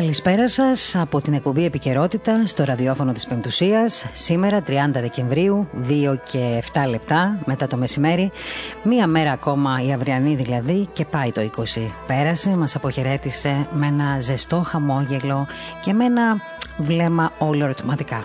Καλησπέρα σας από την εκπομπή Επικαιρότητα στο ραδιόφωνο της Πεμπτουσίας. Σήμερα 30 Δεκεμβρίου, 2 και 7 λεπτά μετά το μεσημέρι. Μία μέρα ακόμα η αυριανή δηλαδή και πάει το 20. Πέρασε, μας αποχαιρέτησε με ένα ζεστό χαμόγελο και με ένα βλέμμα όλο ερωτηματικά.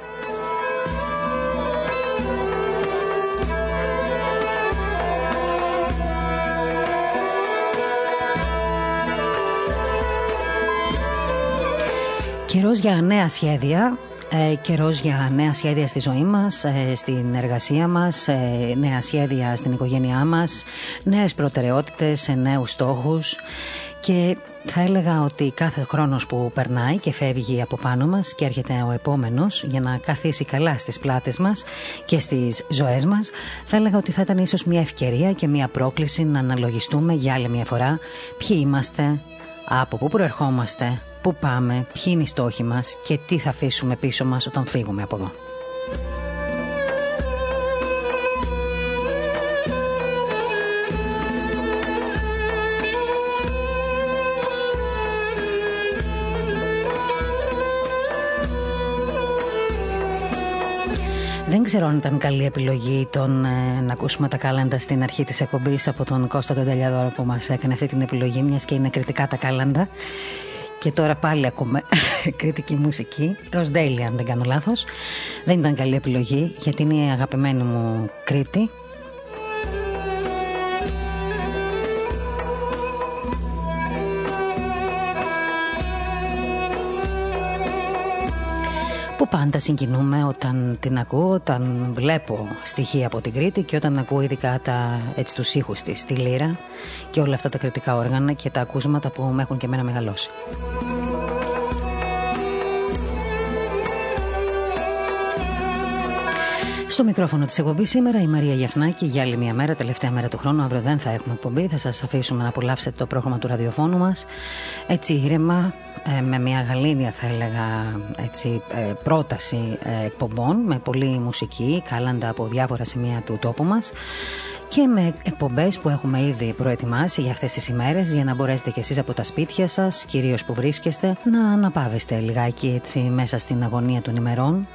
Καιρός για νέα σχέδια ε, καιρός για νέα σχέδια στη ζωή μας, ε, στην εργασία μας, ε, νέα σχέδια στην οικογένειά μας, νέες προτεραιότητες, νέους στόχους. Και θα έλεγα ότι κάθε χρόνος που περνάει και φεύγει από πάνω μας και έρχεται ο επόμενος για να καθίσει καλά στις πλάτες μας και στις ζωές μας θα έλεγα ότι θα ήταν ίσως μια ευκαιρία και μια πρόκληση να αναλογιστούμε για άλλη μια φορά ποιοι είμαστε, από πού προερχόμαστε, πού πάμε, ποιοι είναι οι στόχοι μας και τι θα αφήσουμε πίσω μας όταν φύγουμε από εδώ. Δεν ξέρω αν ήταν καλή επιλογή τον, ε, να ακούσουμε τα κάλαντα στην αρχή της εκπομπής από τον Κώστα τον Τελιαδόρο που μας έκανε αυτή την επιλογή μιας και είναι κριτικά τα κάλαντα και τώρα πάλι ακούμε κριτική μουσική. Ροσδέλη, αν δεν κάνω λάθος. Δεν ήταν καλή επιλογή γιατί είναι η αγαπημένη μου Κρήτη που πάντα συγκινούμε όταν την ακούω, όταν βλέπω στοιχεία από την Κρήτη και όταν ακούω ειδικά τα, έτσι, τους ήχους της, τη λύρα και όλα αυτά τα κριτικά όργανα και τα ακούσματα που με έχουν και εμένα μεγαλώσει. Στο μικρόφωνο της εκπομπής σήμερα η Μαρία Γιαχνάκη για άλλη μια μέρα, τελευταία μέρα του χρόνου. Αύριο δεν θα έχουμε εκπομπή. Θα σας αφήσουμε να απολαύσετε το πρόγραμμα του ραδιοφώνου μας. Έτσι ήρεμα, ε, με μια γαλήνια θα έλεγα έτσι, ε, πρόταση ε, εκπομπών, με πολλή μουσική, κάλαντα από διάφορα σημεία του τόπου μας και με εκπομπές που έχουμε ήδη προετοιμάσει για αυτές τις ημέρες για να μπορέσετε κι εσείς από τα σπίτια σας, κυρίως που βρίσκεστε, να αναπαύεστε λιγάκι έτσι μέσα στην αγωνία των ημερών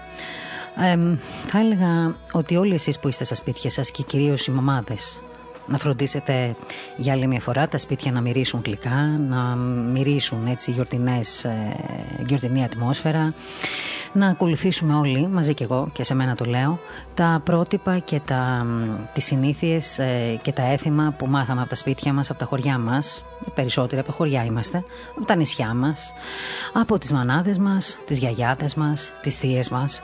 θα έλεγα ότι όλοι εσείς που είστε στα σπίτια σας και κυρίως οι μαμάδες να φροντίσετε για άλλη μια φορά τα σπίτια να μυρίσουν γλυκά, να μυρίσουν έτσι γιορτινές, ε, γιορτινή ατμόσφαιρα, να ακολουθήσουμε όλοι, μαζί και εγώ και σε μένα το λέω, τα πρότυπα και τα, τις συνήθειες ε, και τα έθιμα που μάθαμε από τα σπίτια μας, από τα χωριά μας, περισσότεροι από τα χωριά είμαστε, από τα νησιά μας, από τις μανάδες μας, τις γιαγιάδες μας, τις θείες μας,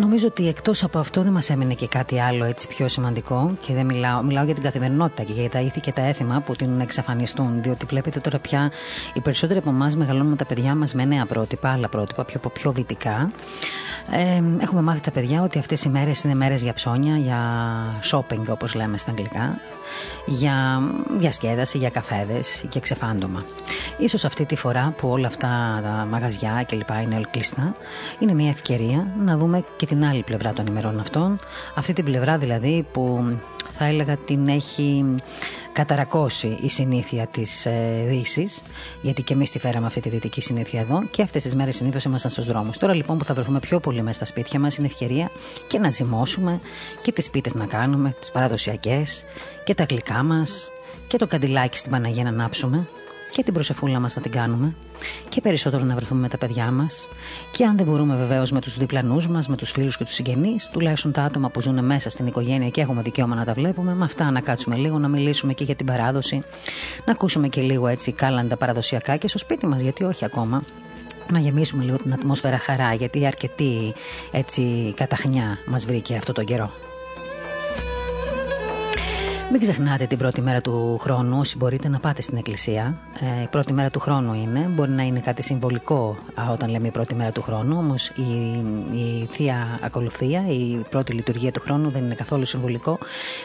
Νομίζω ότι εκτός από αυτό δεν μας έμεινε και κάτι άλλο έτσι πιο σημαντικό και δεν μιλάω, μιλάω για την καθημερινότητα και για τα ήθη και τα έθιμα που την εξαφανιστούν. Διότι βλέπετε τώρα πια οι περισσότεροι από εμάς μεγαλώνουμε τα παιδιά μας με νέα πρότυπα, άλλα πρότυπα, πιο, πιο δυτικά. Ε, έχουμε μάθει τα παιδιά ότι αυτές οι μέρες είναι μέρες για ψώνια, για shopping όπως λέμε στα αγγλικά για διασκέδαση, για καφέδες και ξεφάντωμα. Ίσως αυτή τη φορά που όλα αυτά τα μαγαζιά και λοιπά είναι κλειστά, είναι μια ευκαιρία να δούμε και την άλλη πλευρά των ημερών αυτών. Αυτή την πλευρά δηλαδή που θα έλεγα την έχει καταρακώσει η συνήθεια της ε, Δύσης, γιατί και εμείς τη φέραμε αυτή τη δυτική συνήθεια εδώ και αυτές τις μέρες συνήθως ήμασταν στους δρόμους. Τώρα λοιπόν που θα βρεθούμε πιο πολύ μέσα στα σπίτια μας, είναι ευκαιρία και να ζυμώσουμε και τις πίτες να κάνουμε, τις παραδοσιακές και τα γλυκά μας και το καντιλάκι στην Παναγία να ανάψουμε και την προσεφούλα μας να την κάνουμε και περισσότερο να βρεθούμε με τα παιδιά μας. Και αν δεν μπορούμε βεβαίως με τους διπλανούς μας, με τους φίλους και τους συγγενείς, τουλάχιστον τα άτομα που ζουν μέσα στην οικογένεια και έχουμε δικαίωμα να τα βλέπουμε, με αυτά να κάτσουμε λίγο, να μιλήσουμε και για την παράδοση, να ακούσουμε και λίγο έτσι κάλαντα παραδοσιακά και στο σπίτι μας, γιατί όχι ακόμα να γεμίσουμε λίγο την ατμόσφαιρα χαρά γιατί αρκετή έτσι καταχνιά μας βρήκε αυτό τον καιρό. Μην ξεχνάτε την πρώτη μέρα του χρόνου, όσοι μπορείτε να πάτε στην εκκλησία. Ε, η πρώτη μέρα του χρόνου είναι, μπορεί να είναι κάτι συμβολικό α, όταν λέμε η πρώτη μέρα του χρόνου, όμως η, η θεία ακολουθία, η πρώτη λειτουργία του χρόνου δεν είναι καθόλου συμβολικό.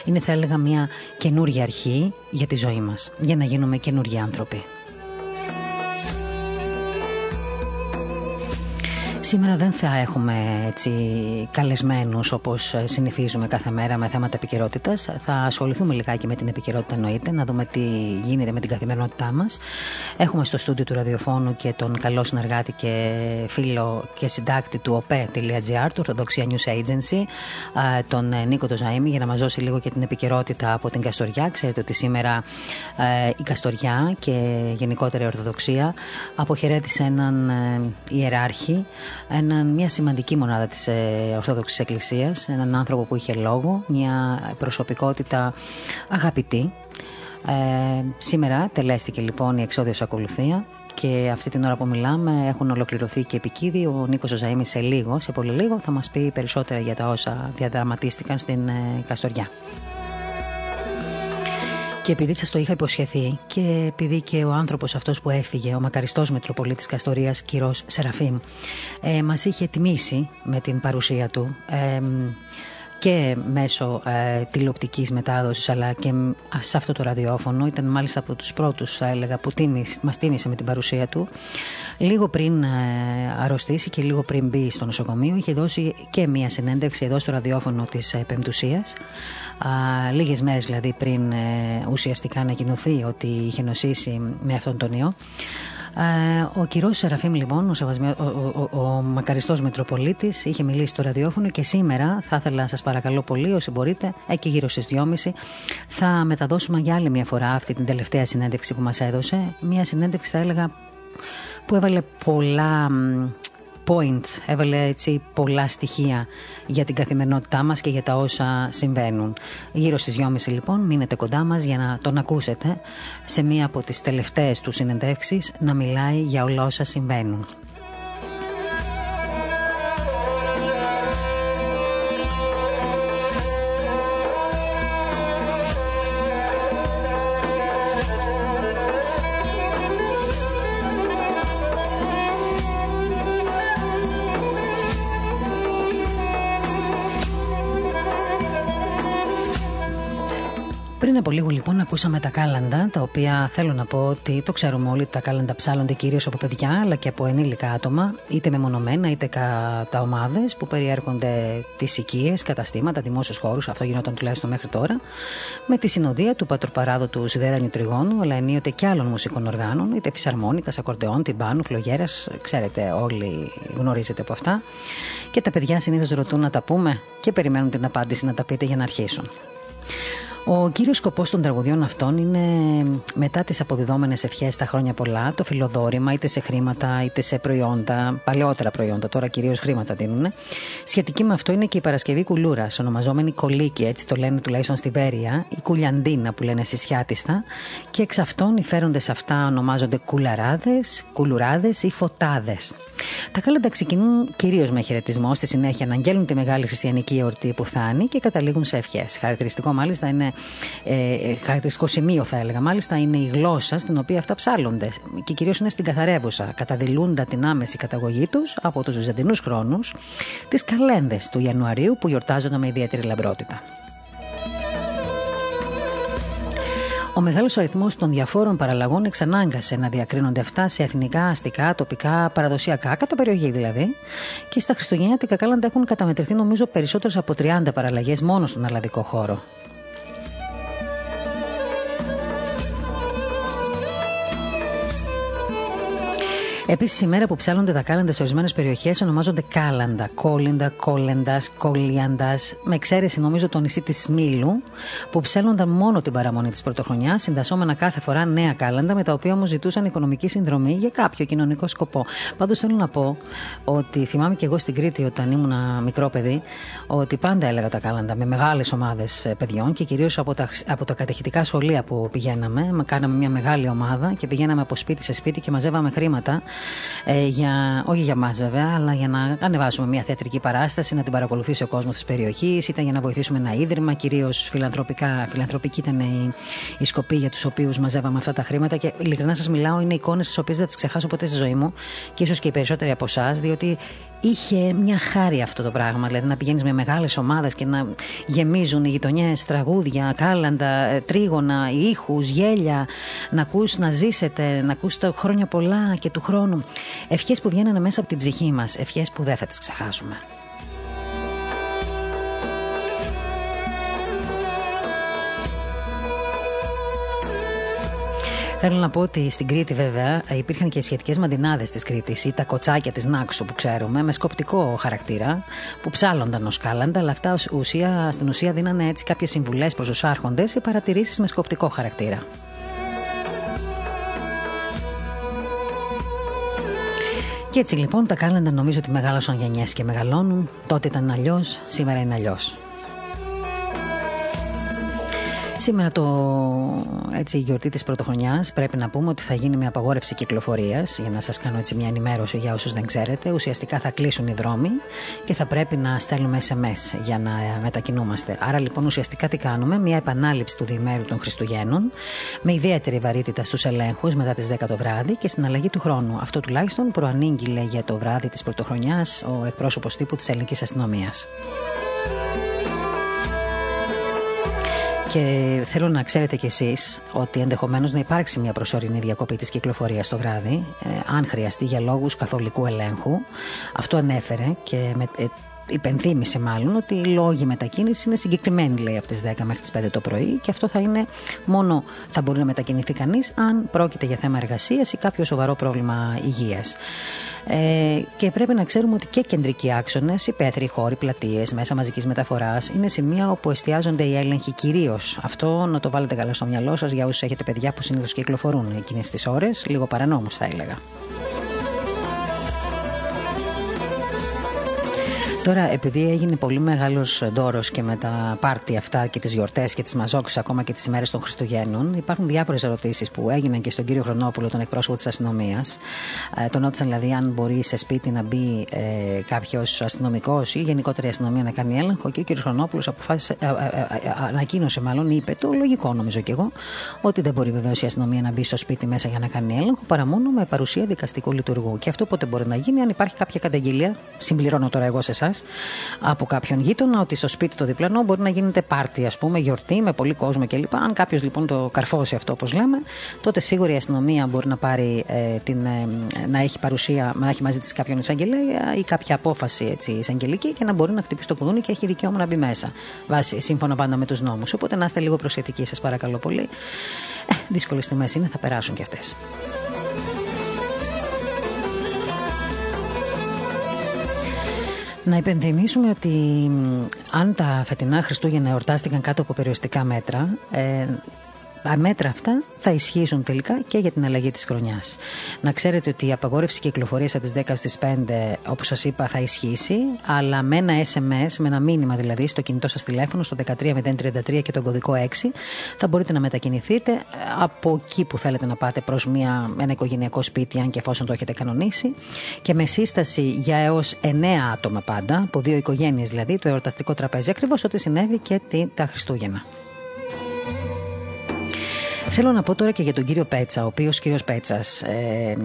Είναι, θα έλεγα, μια καινούργια αρχή για τη ζωή μας, για να γίνουμε καινούργιοι άνθρωποι. Σήμερα δεν θα έχουμε έτσι καλεσμένους όπως συνηθίζουμε κάθε μέρα με θέματα επικαιρότητας. Θα ασχοληθούμε λιγάκι με την επικαιρότητα εννοείται, να δούμε τι γίνεται με την καθημερινότητά μας. Έχουμε στο στούντιο του ραδιοφώνου και τον καλό συνεργάτη και φίλο και συντάκτη του ΟΠΕ.gr, του Ορθοδοξία News Agency, τον Νίκο Τοζαήμι, για να μας δώσει λίγο και την επικαιρότητα από την Καστοριά. Ξέρετε ότι σήμερα η Καστοριά και γενικότερα η Ορθοδοξία αποχαιρέτησε έναν ε, ιεράρχη έναν, μια σημαντική μονάδα της ε, Ορθόδοξης Εκκλησίας, έναν άνθρωπο που είχε λόγο, μια προσωπικότητα αγαπητή. Ε, σήμερα τελέστηκε λοιπόν η εξόδιος ακολουθία και αυτή την ώρα που μιλάμε έχουν ολοκληρωθεί και επικίδη. Ο Νίκος Ζωζαήμι σε λίγο, σε πολύ λίγο, θα μας πει περισσότερα για τα όσα διαδραματίστηκαν στην ε, Καστοριά. Και επειδή σας το είχα υποσχεθεί και επειδή και ο άνθρωπος αυτός που έφυγε, ο μακαριστός Μητροπολίτης Καστορίας, κύριο Σεραφείμ, ε, μας είχε τιμήσει με την παρουσία του. Ε, και μέσω ε, τηλεοπτικής μετάδοσης αλλά και σε αυτό το ραδιόφωνο ήταν μάλιστα από τους πρώτους θα έλεγα που τίμησε, μας τίμησε με την παρουσία του λίγο πριν ε, αρρωστήσει και λίγο πριν μπει στο νοσοκομείο είχε δώσει και μία συνέντευξη εδώ στο ραδιόφωνο της ε, Πεμπτουσίας λίγες μέρες δηλαδή πριν ε, ουσιαστικά ανακοινωθεί ότι είχε νοσήσει με αυτόν τον ιό ο κύριο Σεραφείμ, λοιπόν, ο, ο, ο, ο μακαριστός Μητροπολίτης, είχε μιλήσει στο ραδιόφωνο και σήμερα θα ήθελα να σας παρακαλώ πολύ, όσοι μπορείτε, εκεί γύρω στις 2.30, θα μεταδώσουμε για άλλη μια φορά αυτή την τελευταία συνέντευξη που μας έδωσε. Μια συνέντευξη, θα έλεγα, που έβαλε πολλά points, έβαλε έτσι πολλά στοιχεία για την καθημερινότητά μας και για τα όσα συμβαίνουν. Γύρω στις 2.30 λοιπόν μείνετε κοντά μας για να τον ακούσετε σε μία από τις τελευταίες του συνεντεύξεις να μιλάει για όλα όσα συμβαίνουν. Από λίγο λοιπόν ακούσαμε τα κάλαντα, τα οποία θέλω να πω ότι το ξέρουμε όλοι ότι τα κάλαντα ψάλλονται κυρίως από παιδιά αλλά και από ενήλικα άτομα, είτε μεμονωμένα είτε κατά ομάδες που περιέρχονται τις οικίες, καταστήματα, δημόσιους χώρους, αυτό γινόταν τουλάχιστον μέχρι τώρα, με τη συνοδεία του πατροπαράδοτου Σιδέρανιου Τριγώνου, αλλά ενίοτε και άλλων μουσικών οργάνων, είτε φυσαρμόνικας, ακορντεόν, τυμπάνου, φλογέρας, ξέρετε, όλοι γνωρίζετε από αυτά. Και τα παιδιά συνήθως ρωτούν να τα πούμε και περιμένουν την απάντηση να τα πείτε για να αρχίσουν. Ο κύριος σκοπός των τραγουδιών αυτών είναι μετά τις αποδιδόμενες ευχές τα χρόνια πολλά, το φιλοδόρημα είτε σε χρήματα είτε σε προϊόντα, παλαιότερα προϊόντα, τώρα κυρίως χρήματα δίνουν. Σχετική με αυτό είναι και η Παρασκευή Κουλούρας, ονομαζόμενη Κολίκη, έτσι το λένε τουλάχιστον στη Βέρεια, η Κουλιαντίνα που λένε συσιάτιστα, και εξ αυτών οι φέροντε αυτά ονομάζονται Κουλαράδες, Κουλουράδες ή Φωτάδες. Τα κάλαντα ξεκινούν κυρίως με χαιρετισμό, στη συνέχεια να αγγέλουν τη μεγάλη χριστιανική εορτή που φτάνει και καταλήγουν σε ευχές. Χαρακτηριστικό μάλιστα είναι ε, ε, χαρακτηριστικό σημείο, θα έλεγα. Μάλιστα, είναι η γλώσσα στην οποία αυτά ψάλλονται και κυρίως είναι στην καθαρεύουσα, καταδηλούντα την άμεση καταγωγή τους από τους βυζαντινούς χρόνους, τις καλένδες του Ιανουαρίου που γιορτάζονται με ιδιαίτερη λαμπρότητα. Ο μεγάλος αριθμός των διαφόρων παραλλαγών εξανάγκασε να διακρίνονται αυτά σε εθνικά, αστικά, τοπικά, παραδοσιακά, κατά περιοχή δηλαδή. Και στα Χριστουγεννιάτικα κάλαντα έχουν καταμετρηθεί νομίζω περισσότερες από 30 παραλλαγές μόνο στον αλλαδικό χώρο. Επίσης, η μέρα που ψάλλονται τα κάλαντα σε ορισμένες περιοχές ονομάζονται κάλαντα. Κόλιντα, κόλεντας, κολιάντα. Με εξαίρεση, νομίζω, το νησί της Μήλου, που ψέλνονταν μόνο την παραμονή της πρωτοχρονιάς, συντασσόμενα κάθε φορά νέα κάλαντα, με τα οποία όμως ζητούσαν οικονομική συνδρομή για κάποιο κοινωνικό σκοπό. Πάντως, θέλω να πω ότι θυμάμαι και εγώ στην Κρήτη, όταν ήμουν μικρό παιδί, ότι πάντα έλεγα τα κάλαντα με μεγάλες ομάδες παιδιών και κυρίως από τα, από τα κατεχητικά σχολεία που πηγαίναμε. Κάναμε μια μεγάλη ομάδα και πηγαίναμε από σπίτι σε σπίτι και μαζεύαμε χρήματα ε, για, όχι για μας βέβαια, αλλά για να ανεβάσουμε μια θεατρική παράσταση, να την παρακολουθήσει ο κόσμος της περιοχής, ήταν για να βοηθήσουμε ένα ίδρυμα. Κυρίως φιλανθρωπική ήταν η, η σκοπή για τους οποίους μαζεύαμε αυτά τα χρήματα. Και ειλικρινά σας μιλάω, είναι εικόνες τις οποίες δεν τις ξεχάσω ποτέ στη ζωή μου και ίσως και οι περισσότεροι από εσάς, διότι είχε μια χάρη αυτό το πράγμα. Δηλαδή να πηγαίνεις με μεγάλες ομάδες και να γεμίζουν οι γειτονιές τραγούδια, κάλαντα, τρίγωνα, ήχους, γέλια, να ακούς, να ζήσετε, να ακούς τα χρόνια πολλά και του χρόνου. Ευχές που βγαίνουν μέσα από την ψυχή μας, ευχές που δεν θα τις ξεχάσουμε. Θέλω να πω ότι στην Κρήτη, βέβαια, υπήρχαν και σχετικές μαντινάδες της Κρήτης ή τα κοτσάκια της Νάξου που ξέρουμε, με σκοπτικό χαρακτήρα, που ψάλλονταν ως κάλαντα, αλλά αυτά ουσία, στην ουσία δίνανε έτσι κάποιες συμβουλές προς τους άρχοντες ή παρατηρήσεις με σκοπτικό χαρακτήρα. Και έτσι λοιπόν τα κάλαντα νομίζω ότι μεγάλωσαν γενιές και μεγαλώνουν. Τότε ήταν αλλιώς, σήμερα είναι αλλιώς. Σήμερα το έτσι, η γιορτή της πρωτοχρονιάς πρέπει να πούμε ότι θα γίνει με απαγόρευση κυκλοφορίας για να σας κάνω έτσι μια ενημέρωση για όσους δεν ξέρετε. Ουσιαστικά θα κλείσουν οι δρόμοι και θα πρέπει να στέλνουμε SMS για να μετακινούμαστε. Άρα λοιπόν ουσιαστικά τι κάνουμε, μια επανάληψη του διημέρου των Χριστουγέννων με ιδιαίτερη βαρύτητα στους ελέγχους μετά τις 10 το βράδυ και στην αλλαγή του χρόνου. Αυτό τουλάχιστον προανήγγειλε για το βράδυ της πρωτοχρονιάς ο εκπρόσωπος τύπου της ελληνικής αστυνομίας. Και θέλω να ξέρετε κι εσείς ότι ενδεχομένως να υπάρξει μια προσωρινή διακοπή της κυκλοφορίας το βράδυ, ε, αν χρειαστεί για λόγους καθολικού ελέγχου. Αυτό ανέφερε και με, ε, υπενθύμησε μάλλον ότι οι λόγοι μετακίνησης είναι συγκεκριμένοι, λέει, από τις 10 μέχρι τις 5 το πρωί και αυτό θα είναι μόνο θα μπορεί να μετακινηθεί κανείς αν πρόκειται για θέμα εργασίας ή κάποιο σοβαρό πρόβλημα υγείας. Ε, και πρέπει να ξέρουμε ότι και κεντρικοί άξονες, υπαίθριοι χώροι, πλατείες, μέσα μαζικής μεταφοράς είναι σημεία όπου εστιάζονται οι έλεγχοι κυρίως. Αυτό να το βάλετε καλά στο μυαλό σας για όσους έχετε παιδιά που συνήθως κυκλοφορούν εκείνες τις ώρες, λίγο παρανόμου θα έλεγα. Τώρα, επειδή έγινε πολύ μεγάλος ντόρος και με τα πάρτι αυτά και τις γιορτές και τις μαζόξεις, ακόμα και τις ημέρες των Χριστουγέννων, υπάρχουν διάφορες ερωτήσεις που έγιναν και στον κύριο Χρονόπουλο, τον εκπρόσωπο της αστυνομίας. Ε, τον ρώτησαν δηλαδή αν μπορεί σε σπίτι να μπει ε, κάποιος αστυνομικός ή γενικότερα η αστυνομία να κάνει έλεγχο. Και ο κύριος Χρονόπουλος αποφάσισε, ε, ε, ε, ανακοίνωσε, μάλλον είπε το λογικό νομίζω κι εγώ, ότι δεν μπορεί βεβαίως η αστυνομία να μπει στο σπίτι μέσα για να κάνει έλεγχο παρά μόνο με παρουσία δικαστικού λειτουργού. Και αυτό πότε μπορεί να γίνει αν υπάρχει κάποια καταγγελία, συμπληρώνω τώρα εγώ σε εσάς, από κάποιον γείτονα ότι στο σπίτι το διπλανό μπορεί να γίνεται πάρτι, ας πούμε, γιορτή με πολύ κόσμο κλπ. Αν κάποιος λοιπόν το καρφώσει αυτό, όπως λέμε, τότε σίγουρα η αστυνομία μπορεί να πάρει ε, την, ε, να έχει παρουσία, να έχει μαζί της κάποιον εισαγγελέα ή κάποια απόφαση έτσι, εισαγγελική και να μπορεί να χτυπήσει το κουδούνι και έχει δικαίωμα να μπει μέσα. Βάσει, σύμφωνα πάντα με τους νόμους. Οπότε να είστε λίγο προσεκτικοί, σας παρακαλώ πολύ. Ε, Δύσκολες τιμέ είναι, θα περάσουν κι αυτές. Να υπενθυμίσουμε ότι αν τα φετινά Χριστούγεννα εορτάστηκαν κάτω από περιοριστικά μέτρα, ε, τα μέτρα αυτά θα ισχύσουν τελικά και για την αλλαγή της χρονιάς. Να ξέρετε ότι η απαγόρευση κυκλοφορίας από τις 10 στις 5, όπως σας είπα, θα ισχύσει, αλλά με ένα SMS, με ένα μήνυμα δηλαδή στο κινητό σας τηλέφωνο, στο 13033 και τον κωδικό 6, θα μπορείτε να μετακινηθείτε από εκεί που θέλετε να πάτε προς ένα οικογενειακό σπίτι, αν και εφόσον το έχετε κανονίσει, και με σύσταση για έως 9 άτομα πάντα, από δύο οικογένειες δηλαδή, το εορταστικό τραπέζι, ακριβώς ό,τι συνέβη και τα Χριστούγεννα. Θέλω να πω τώρα και για τον κύριο Πέτσα, ο οποίος κύριος Πέτσας ε,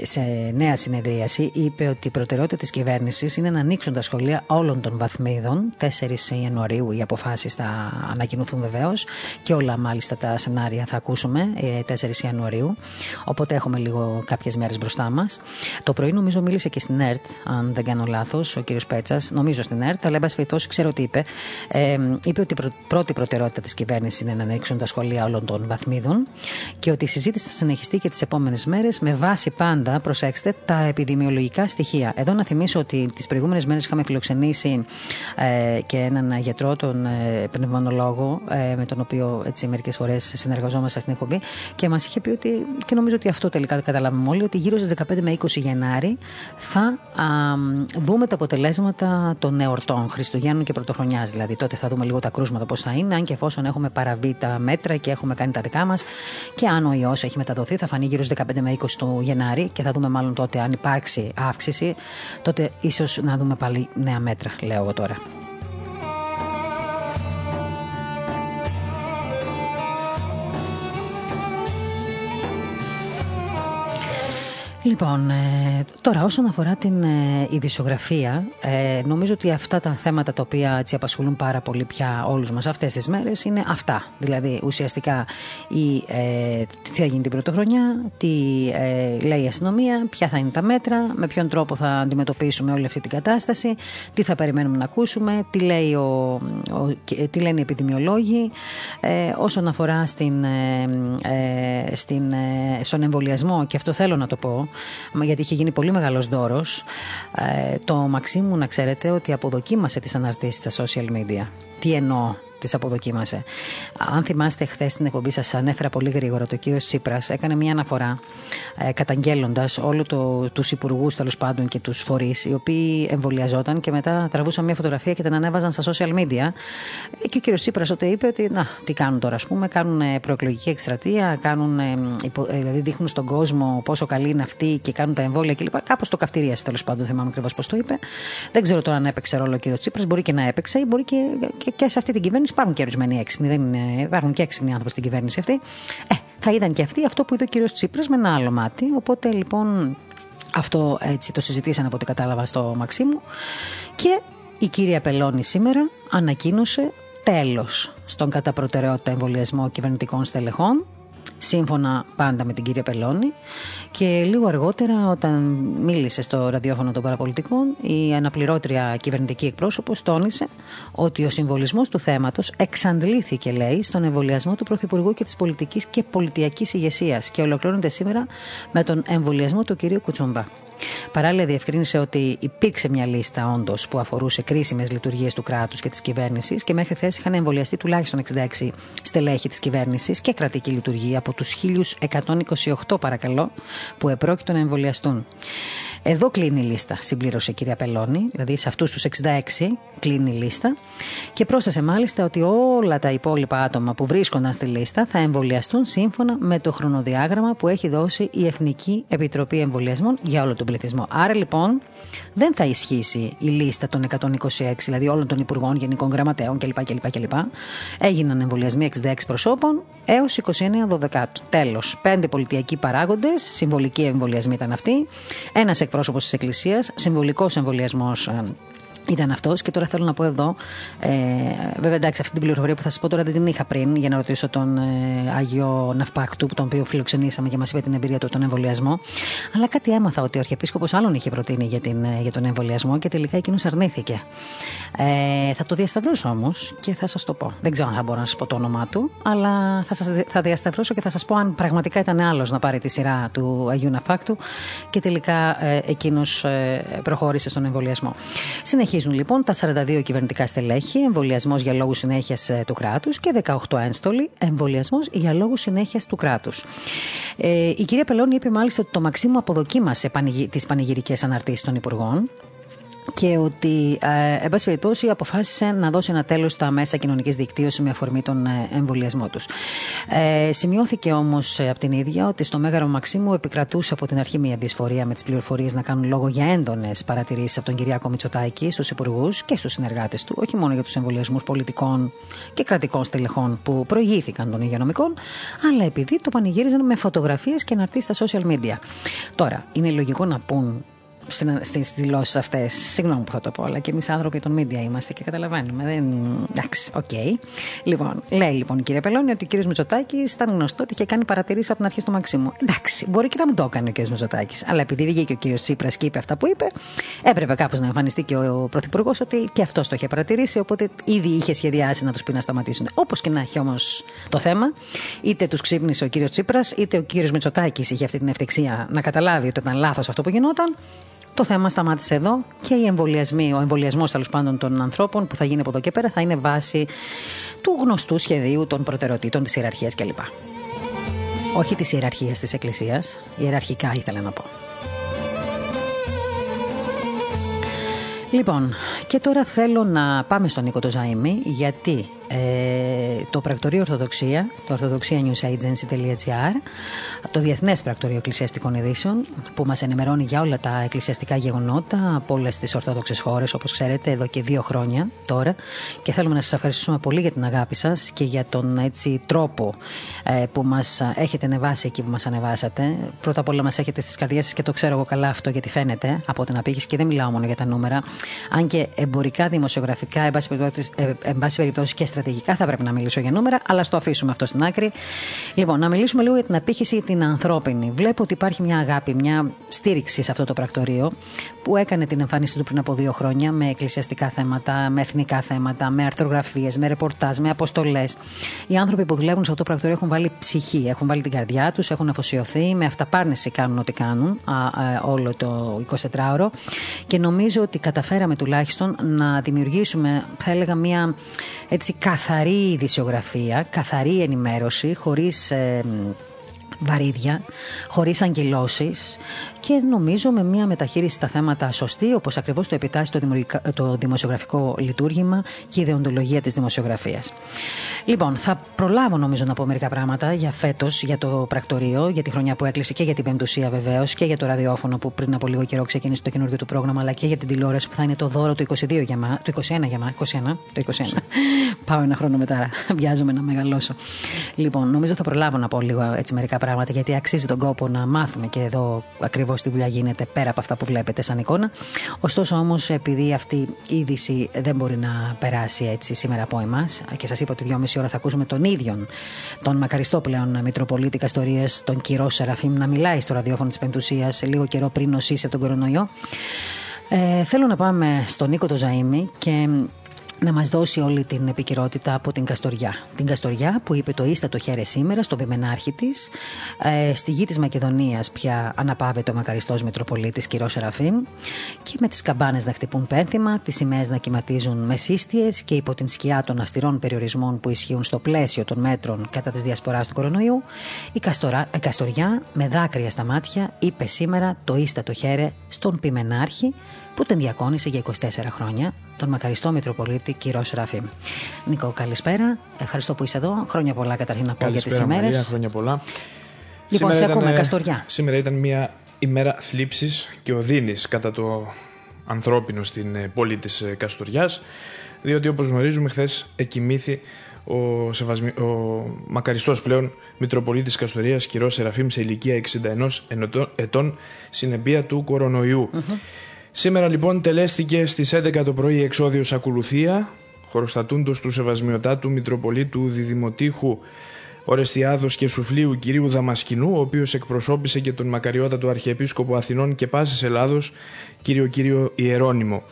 ε, σε νέα συνεδρίαση είπε ότι η προτεραιότητα της κυβέρνησης είναι να ανοίξουν τα σχολεία όλων των βαθμίδων. 4 Ιανουαρίου οι αποφάσεις θα ανακοινωθούν βεβαίως και όλα μάλιστα τα σενάρια θα ακούσουμε 4 ε, Ιανουαρίου. Οπότε έχουμε λίγο κάποιες μέρες μπροστά μας. Το πρωί νομίζω μίλησε και στην ΕΡΤ, αν δεν κάνω λάθος, ο κύριος Πέτσας, νομίζω στην ΕΡΤ, αλλά εν πάση ξέρω τι είπε. Ε, είπε ότι η πρώτη προτεραιότητα της κυβέρνησης είναι να ανοίξουν τα σχολεία όλων των βαθμίδων βαθμίδων και ότι η συζήτηση θα συνεχιστεί και τις επόμενες μέρες με βάση πάντα, προσέξτε, τα επιδημιολογικά στοιχεία. Εδώ να θυμίσω ότι τις προηγούμενες μέρες είχαμε φιλοξενήσει ε, και έναν γιατρό, τον ε, πνευμονολόγο, ε, με τον οποίο έτσι μερικές φορές συνεργαζόμαστε στην εκπομπή και μας είχε πει ότι, και νομίζω ότι αυτό τελικά καταλάβαμε όλοι, ότι γύρω στις 15 με 20 Γενάρη θα α, δούμε τα αποτελέσματα των εορτών Χριστουγέννων και Πρωτοχρονιάς. Δηλαδή, τότε θα δούμε λίγο τα κρούσματα πώς θα είναι, αν και εφόσον έχουμε παραβεί τα μέτρα και έχουμε κάνει τα δικά μας. Και αν ο ιός έχει μεταδοθεί, θα φανεί γύρω στις 15 με 20 του Γενάρη και θα δούμε μάλλον τότε αν υπάρξει αύξηση. Τότε ίσως να δούμε πάλι νέα μέτρα, λέω εγώ τώρα. Λοιπόν, ε, τώρα όσον αφορά την ε, ειδησιογραφία, ε, νομίζω ότι αυτά τα θέματα τα οποία έτσι, απασχολούν πάρα πολύ πια όλους μας αυτές τις μέρες είναι αυτά. Δηλαδή ουσιαστικά η, ε, τι θα γίνει την πρωτοχρονιά, τι ε, λέει η αστυνομία, ποια θα είναι τα μέτρα, με ποιον τρόπο θα αντιμετωπίσουμε όλη αυτή την κατάσταση, τι θα περιμένουμε να ακούσουμε, τι, λέει ο, ο, τι λένε οι επιδημιολόγοι. Ε, όσον αφορά στην, στην, στον εμβολιασμό, και αυτό θέλω να το πω, γιατί είχε γίνει πολύ μεγάλος δώρος, ε, το Μαξίμου να ξέρετε ότι αποδοκίμασε τις αναρτήσεις στα social media. Τι εννοώ; Τις αποδοκίμασε. Αν θυμάστε, χθες στην εκπομπή σας ανέφερα πολύ γρήγορα το κύριος Τσίπρας έκανε μια αναφορά ε, καταγγέλλοντας όλου το, τους υπουργούς τέλος πάντων και τους φορείς οι οποίοι εμβολιαζόταν και μετά τραβούσαν μια φωτογραφία και την ανέβαζαν στα social media. Και ο κύριος Τσίπρας τότε είπε ότι να, τι κάνουν τώρα, ας πούμε, κάνουν προεκλογική εκστρατεία, κάνουν, ε, δηλαδή δείχνουν στον κόσμο πόσο καλή είναι αυτή και κάνουν τα εμβόλια κλπ. Κάπως το καυτηρίασε τέλος πάντων, θυμάμαι ακριβώς πώς το είπε. Δεν ξέρω τώρα αν έπαιξε ρόλο ο κύριος Τσίπρας, μπορεί και να έπαιξε, μπορεί και, και, και σε αυτή την κυβέρνηση κυβέρνηση υπάρχουν και ορισμένοι έξυπνοι. Δεν είναι, υπάρχουν και έξυπνοι άνθρωποι στην κυβέρνηση αυτή. Ε, θα είδαν και αυτοί αυτό που είδε ο κύριος Τσίπρας με ένα άλλο μάτι. Οπότε λοιπόν αυτό έτσι το συζητήσαν από ό,τι κατάλαβα στο Μαξίμου. Και η κυρία Πελώνη σήμερα ανακοίνωσε τέλος στον κατά προτεραιότητα εμβολιασμό κυβερνητικών στελεχών σύμφωνα πάντα με την κυρία Πελώνη. Και λίγο αργότερα, όταν μίλησε στο ραδιόφωνο των παραπολιτικών, η αναπληρώτρια κυβερνητική εκπρόσωπος τόνισε ότι ο συμβολισμός του θέματος εξαντλήθηκε, λέει, στον εμβολιασμό του Πρωθυπουργού και της πολιτικής και πολιτιακής ηγεσίας και ολοκληρώνεται σήμερα με τον εμβολιασμό του κυρίου Κουτσούμπα. Παράλληλα, διευκρίνησε ότι υπήρξε μια λίστα όντως που αφορούσε κρίσιμες λειτουργίες του κράτους και της κυβέρνησης και μέχρι χθε είχαν εμβολιαστεί τουλάχιστον 66 στελέχη της κυβέρνησης και κρατική λειτουργία από τους 1128 παρακαλώ που επρόκειτο να εμβολιαστούν. Εδώ κλείνει η λίστα, συμπλήρωσε η κυρία Πελώνη, δηλαδή σε αυτούς τους 66 κλείνει η λίστα. Και πρόσθεσε μάλιστα ότι όλα τα υπόλοιπα άτομα που βρίσκονταν στη λίστα θα εμβολιαστούν σύμφωνα με το χρονοδιάγραμμα που έχει δώσει η Εθνική Επιτροπή Εμβολιασμών για όλο τον πληθυσμό. Άρα λοιπόν δεν θα ισχύσει η λίστα των 126, δηλαδή όλων των Υπουργών, Γενικών Γραμματέων κλπ. κλπ, κλπ. Έγιναν εμβολιασμοί 66 προσώπων έως 29 12. Τέλος. Πέντε πολιτιακοί παράγοντες, συμβολικοί εμβολιασμοί ήταν αυτοί. Ένας εκπρόσωπος της Εκκλησίας, συμβολικός εμβολιασμός ε, ήταν αυτός και τώρα θέλω να πω εδώ. Ε, βέβαια, εντάξει, αυτή την πληροφορία που θα σας πω τώρα δεν την είχα πριν για να ρωτήσω τον ε, Άγιο Ναυπάκτου, τον οποίο φιλοξενήσαμε και μας είπε την εμπειρία του τον εμβολιασμό. Αλλά κάτι έμαθα ότι ο Αρχιεπίσκοπος άλλον είχε προτείνει για, την, ε, για τον εμβολιασμό και τελικά εκείνος αρνήθηκε. Ε, θα το διασταυρώσω όμως και θα σας το πω. Δεν ξέρω αν θα μπορώ να σας πω το όνομά του, αλλά θα, σας, θα διασταυρώσω και θα σας πω αν πραγματικά ήταν άλλος να πάρει τη σειρά του Αγίου Ναυπάκτου και τελικά ε, εκείνος ε, προχώρησε στον εμβολιασμό. Συνεχίζει Συνεχίζουν λοιπόν τα 42 κυβερνητικά στελέχη, εμβολιασμός για λόγους συνέχειας ε, του κράτους και 18 ένστολοι, εμβολιασμός για λόγους συνέχειας του κράτους. Ε, η κυρία Πελώνη είπε μάλιστα ότι το Μαξίμου αποδοκίμασε τις πανηγυρικές αναρτήσεις των Υπουργών και ότι, ε, εν πάση περιπτώσει, αποφάσισε να δώσει ένα τέλος στα μέσα κοινωνικής δικτύωσης με αφορμή τον ε, εμβολιασμό τους. Ε, σημειώθηκε όμως ε, από την ίδια ότι στο Μέγαρο Μαξίμου επικρατούσε από την αρχή μια δυσφορία με τις πληροφορίες να κάνουν λόγο για έντονες παρατηρήσεις από τον Κυριάκο Μητσοτάκη στους υπουργούς και στους συνεργάτες του, όχι μόνο για τους εμβολιασμούς πολιτικών και κρατικών στελεχών που προηγήθηκαν των υγειονομικών, αλλά επειδή το πανηγύριζαν με φωτογραφίες και να στα social media. Τώρα, είναι λογικό να πούν στις δηλώσεις αυτές. Συγγνώμη που θα το πω, αλλά και εμείς άνθρωποι των media είμαστε και καταλαβαίνουμε. Δεν... Εντάξει, OK. Okay. Λοιπόν, λέει λοιπόν η κυρία Πελώνη ότι ο κύριος Μητσοτάκης ήταν γνωστό ότι είχε κάνει παρατηρήσεις από την αρχή στο Μαξίμου. Εντάξει, μπορεί και να μην το έκανε ο κύριος Μητσοτάκης. Αλλά επειδή βγήκε ο κύριος Τσίπρας και είπε αυτά που είπε, έπρεπε κάπως να εμφανιστεί και ο Πρωθυπουργός ότι και αυτός το είχε παρατηρήσει. Οπότε ήδη είχε σχεδιάσει να τους πει να σταματήσουν. Όπως και να έχει όμως το θέμα, είτε τους ξύπνησε ο κύριος Τσίπρας, είτε ο κύριος Μητσοτάκης είχε αυτή την ευτεξία να καταλάβει ότι ήταν λάθος αυτό που γινόταν. Το θέμα σταμάτησε εδώ και οι εμβολιασμοί, ο εμβολιασμός τέλος πάντων των ανθρώπων που θα γίνει από εδώ και πέρα θα είναι βάση του γνωστού σχεδίου των προτεραιοτήτων της ιεραρχίας κλπ. Όχι της ιεραρχίας της Εκκλησίας, ιεραρχικά ήθελα να πω. Λοιπόν, και τώρα θέλω να πάμε στον Νίκο το Ζαΐμι, γιατί ε, το πρακτορείο Ορθοδοξία, το orthodoxianewsagency.gr, το Διεθνές Πρακτορείο Εκκλησιαστικών Ειδήσεων, που μας ενημερώνει για όλα τα εκκλησιαστικά γεγονότα από όλες τις Ορθόδοξες χώρες, όπως ξέρετε, εδώ και δύο χρόνια τώρα. Και θέλουμε να σας ευχαριστήσουμε πολύ για την αγάπη σας και για τον έτσι, τρόπο ε, που μας έχετε ανεβάσει εκεί που μας ανεβάσατε. Πρώτα απ' όλα μας έχετε στις καρδιές σας και το ξέρω εγώ καλά αυτό γιατί φαίνεται από την απήχηση και δεν μιλάω μόνο για τα νούμερα. Αν και εμπορικά, δημοσιογραφικά, εν πάση περιπτώσει, ε, περιπτώσει και στρατηγικά θα πρέπει να μιλήσω για νούμερα, αλλά στο αφήσουμε αυτό στην άκρη. Λοιπόν, να μιλήσουμε λίγο για την απήχηση την ανθρώπινη. Βλέπω ότι υπάρχει μια αγάπη, μια στήριξη σε αυτό το πρακτορείο που έκανε την εμφάνιση του πριν από δύο χρόνια με εκκλησιαστικά θέματα, με εθνικά θέματα, με αρθρογραφίε, με ρεπορτάζ, με αποστολές. Οι άνθρωποι που δουλεύουν σε αυτό το πρακτορείο έχουν βάλει ψυχή, έχουν βάλει την καρδιά τους, έχουν αφοσιωθεί, με αυταπάρνηση κάνουν ό,τι κάνουν α, α, όλο το 24ωρο και νομίζω ότι καταφέραμε τουλάχιστον να δημιουργήσουμε, θα έλεγα, μια έτσι καθαρή ειδησιογραφία, καθαρή ενημέρωση, χωρίς ε, βαρύδια, χωρίς αγγελώσεις και νομίζω με μια μεταχείριση στα θέματα σωστή, όπως ακριβώς το επιτάσσει το, το δημοσιογραφικό λειτουργήμα και η ιδεοντολογία της δημοσιογραφίας. Λοιπόν, θα προλάβω νομίζω να πω μερικά πράγματα για φέτος, για το πρακτορείο, για τη χρονιά που έκλεισε και για την πεμπτουσία βεβαίως και για το ραδιόφωνο που πριν από λίγο καιρό ξεκίνησε το καινούργιο του πρόγραμμα, αλλά και για την τηλεόραση που θα είναι το δώρο του 22 για μα, του 21 για μα, 21, το 21. Πάω ένα χρόνο μετά, βιάζομαι να μεγαλώσω. Λοιπόν, νομίζω θα προλάβω να πω λίγο έτσι μερικά πράγματα, γιατί αξίζει τον κόπο να μάθουμε και εδώ ακριβώς τι δουλειά γίνεται πέρα από αυτά που βλέπετε σαν εικόνα. Ωστόσο όμως, επειδή αυτή η είδηση δεν μπορεί να περάσει έτσι σήμερα από εμάς, και σας είπα ότι δυόμιση ώρα θα ακούσουμε τον ίδιο, τον μακαριστό πλέον Μητροπολίτη Καστορίας, τον κύριο Σεραφείμ, να μιλάει στο ραδιόφωνο της Πεντουσίας λίγο καιρό πριν νοσήσει τον κορονοϊό. Ε, θέλω να πάμε στον Νίκο το Ζαΐμι και να μας δώσει όλη την επικυρότητα από την Καστοριά. Την Καστοριά που είπε το ίστατο χέρι σήμερα στον πιμενάρχη της, ε, στη γη της Μακεδονίας πια αναπάβεται ο μακαριστός Μητροπολίτης κ. Σεραφείμ και με τις καμπάνες να χτυπούν πένθυμα, τις σημαίες να κυματίζουν με σύστιες και υπό την σκιά των αυστηρών περιορισμών που ισχύουν στο πλαίσιο των μέτρων κατά της διασποράς του κορονοϊού, η, Καστορά, η Καστοριά με δάκρυα στα μάτια είπε σήμερα το ίστατο χέρι στον πιμενάρχη που τον διακόνησε για 24 χρόνια, τον μακαριστό Μητροπολίτη κύριο Ραφή. Νίκο, καλησπέρα. Ευχαριστώ που είσαι εδώ. Χρόνια πολλά καταρχήν να πω για τις ημέρες. Χρόνια πολλά. Λοιπόν, σε ακούμε, Καστοριά. Σήμερα ήταν μια ημέρα θλίψης και οδύνης κατά το ανθρώπινο στην ε, πόλη της ε, Καστοριάς, διότι όπως γνωρίζουμε, χθες εκοιμήθη ο, σεβασμι... ο μακαριστός πλέον Μητροπολίτης Καστορίας κυρός Σεραφείμ σε ηλικία 61 ετών συνεπία του κορονοϊού. Σήμερα λοιπόν τελέστηκε στις 11 το πρωί εξόδιος ακολουθία, χωροστατούντος του Σεβασμιωτάτου Μητροπολίτου Διδημοτήχου Ορεστιάδος και Σουφλίου κυρίου Δαμασκηνού, ο οποίος εκπροσώπησε και τον μακαριότατο Αρχιεπίσκοπο Αθηνών και Πάσης Ελλάδος, κύριο κύριο Ιερώνυμο.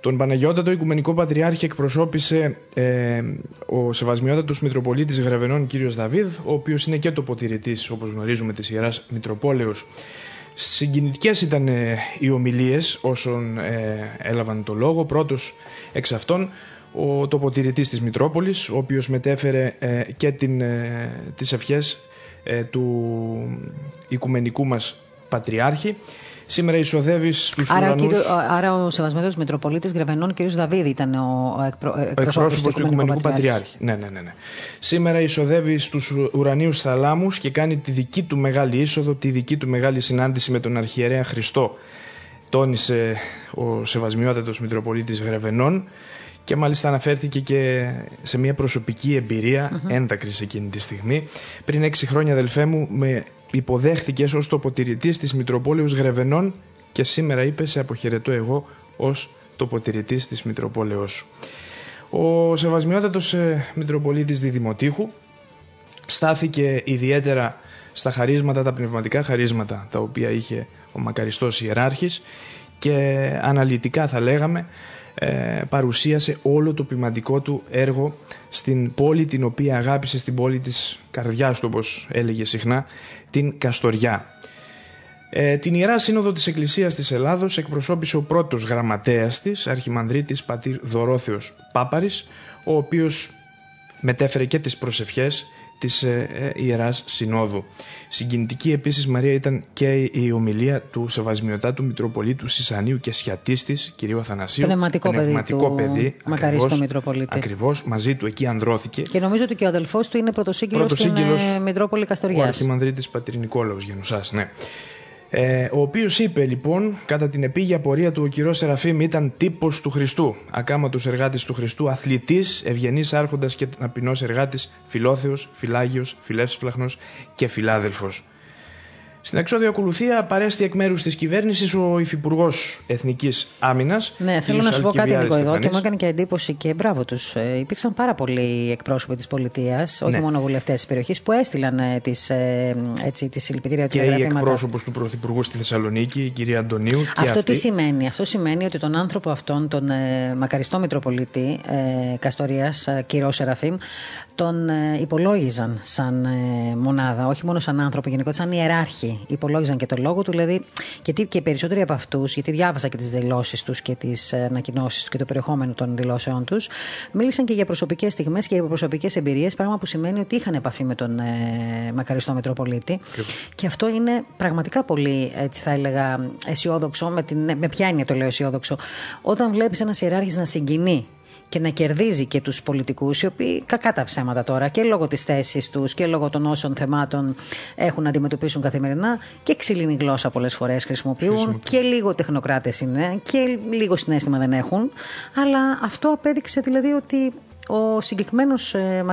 Τον Παναγιώτατο Οικουμενικό Πατριάρχη εκπροσώπησε ε, ο Σεβασμιότατος Μητροπολίτης Γραβενών κύριος Δαβίδ, ο οποίος είναι και τοποτηρητής, όπως γνωρίζουμε, της Ιεράς Μητροπόλεως Συγκινητικές ήταν ε, οι ομιλίες όσων ε, έλαβαν το λόγο. Πρώτος εξ αυτών ο τοποτηρητής της Μητρόπολης, ο οποίος μετέφερε ε, και την, τις ευχές του οικουμενικού μας Πατριάρχη Σήμερα εισοδεύεις στου ουρανούς. Άρα ο Σεβασμένος Μητροπολίτης Γρεβενών, κ. Δαβίδη, ήταν ο, εκπρο, εκπρόσωπος του Οικουμενικού Πατριάρχης. Ναι, ναι, ναι, ναι. Σήμερα εισοδεύεις στου ουρανίους θαλάμους και κάνει τη δική του μεγάλη είσοδο, τη δική του μεγάλη συνάντηση με τον Αρχιερέα Χριστό. Τόνισε ο Σεβασμιότατος Μητροπολίτης Γρεβενών και μάλιστα αναφέρθηκε και σε μια προσωπική εμπειρία mm-hmm. έντακρης εκείνη τη στιγμή. Πριν έξι χρόνια, αδελφέ μου, με υποδέχθηκες ως τοποτηρητής της Μητροπόλεως Γρεβενών και σήμερα είπε σε αποχαιρετώ εγώ ως τοποτηρητής της Μητροπόλεως σου. Ο Σεβασμιότατος ε, Μητροπολίτης Διδημοτήχου στάθηκε ιδιαίτερα στα χαρίσματα, τα πνευματικά χαρίσματα τα οποία είχε ο μακαριστός ιεράρχης και αναλυτικά θα λέγαμε ε, παρουσίασε όλο το ποιμαντικό του έργο στην πόλη την οποία αγάπησε στην πόλη της καρδιάς του όπως έλεγε συχνά την Καστοριά. Ε, την Ιερά Σύνοδο της Εκκλησίας της Ελλάδος εκπροσώπησε ο πρώτος γραμματέας της, αρχιμανδρίτης πατήρ Δωρόθεος Πάπαρης, ο οποίος μετέφερε και τις προσευχές της ε, ε, Ιεράς Συνόδου. Συγκινητική επίσης Μαρία ήταν και η ομιλία του Σεβασμιωτάτου Μητροπολίτου Σισανίου και Σιατίστης κυρίου Αθανασίου. Πνευματικό, Πνευματικό παιδί, παιδί μακαρίστο Μητροπολίτη. Ακριβώς, μαζί του εκεί ανδρώθηκε. Και νομίζω ότι και ο αδελφός του είναι πρωτοσύγγυλος, πρωτοσύγγυλος στην ε, Μητρόπολη Καστοριάς. Ο Αρχιμανδρίτης Πατρι Νικόλαος Γενουσάς, ναι. Ε, ο οποίος είπε λοιπόν, κατά την επίγεια πορεία του ο κυρός Σεραφείμ ήταν τύπος του Χριστού. Ακάματο εργάτη του Χριστού, αθλητής, ευγενής άρχοντας και ταπεινός εργάτης, φιλόθεος, φυλάγιος, φιλεύσπλαχνος και φιλάδελφος. Στην εξώδια ακολουθία παρέστη εκ μέρους της κυβέρνησης ο Υφυπουργός Εθνικής Άμυνας. Ναι, θέλω να σου πω κάτι λίγο εδώ και μου έκανε και εντύπωση και μπράβο τους. Ε, υπήρξαν πάρα πολλοί εκπρόσωποι της πολιτείας, όχι ναι. μόνο βουλευτές της περιοχής, που έστειλαν ε, τις τις συλληπιτήρια Και η εκπρόσωπο του Πρωθυπουργού στη Θεσσαλονίκη, η κυρία Αντωνίου. Και Αυτό αυτή. τι σημαίνει; Αυτό σημαίνει ότι τον άνθρωπο αυτόν, τον ε, μακαριστό Μητροπολίτη ε, Καστορίας, ε, κύριο Σεραφείμ, τον ε, υπολόγιζαν σαν ε, μονάδα, όχι μόνο σαν άνθρωπο γενικότερα, σαν ιεράρχη. Υπολόγιζαν και το λόγο του, δηλαδή, γιατί και οι περισσότεροι από αυτούς, γιατί διάβασα και τις δηλώσεις τους και τις ανακοινώσεις του και το περιεχόμενο των δηλώσεών τους, μίλησαν και για προσωπικές στιγμές και για προσωπικές εμπειρίες, πράγμα που σημαίνει ότι είχαν επαφή με τον ε, μακαριστό Μητροπολίτη. Και... και αυτό είναι πραγματικά πολύ, έτσι θα έλεγα, αισιόδοξο. Με, την, με ποια έννοια το λέω αισιόδοξο. Όταν βλέπεις ένα ιεράρχη να συγκινεί και να κερδίζει και τους πολιτικούς οι οποίοι κακά τα ψέματα τώρα και λόγω της θέσης τους και λόγω των όσων θεμάτων έχουν να αντιμετωπίσουν καθημερινά και ξυλίνη γλώσσα πολλές φορές χρησιμοποιούν. και λίγο τεχνοκράτες είναι και λίγο συνέστημα δεν έχουν. Αλλά αυτό απέδειξε δηλαδή ότι ο συγκεκριμένος ε,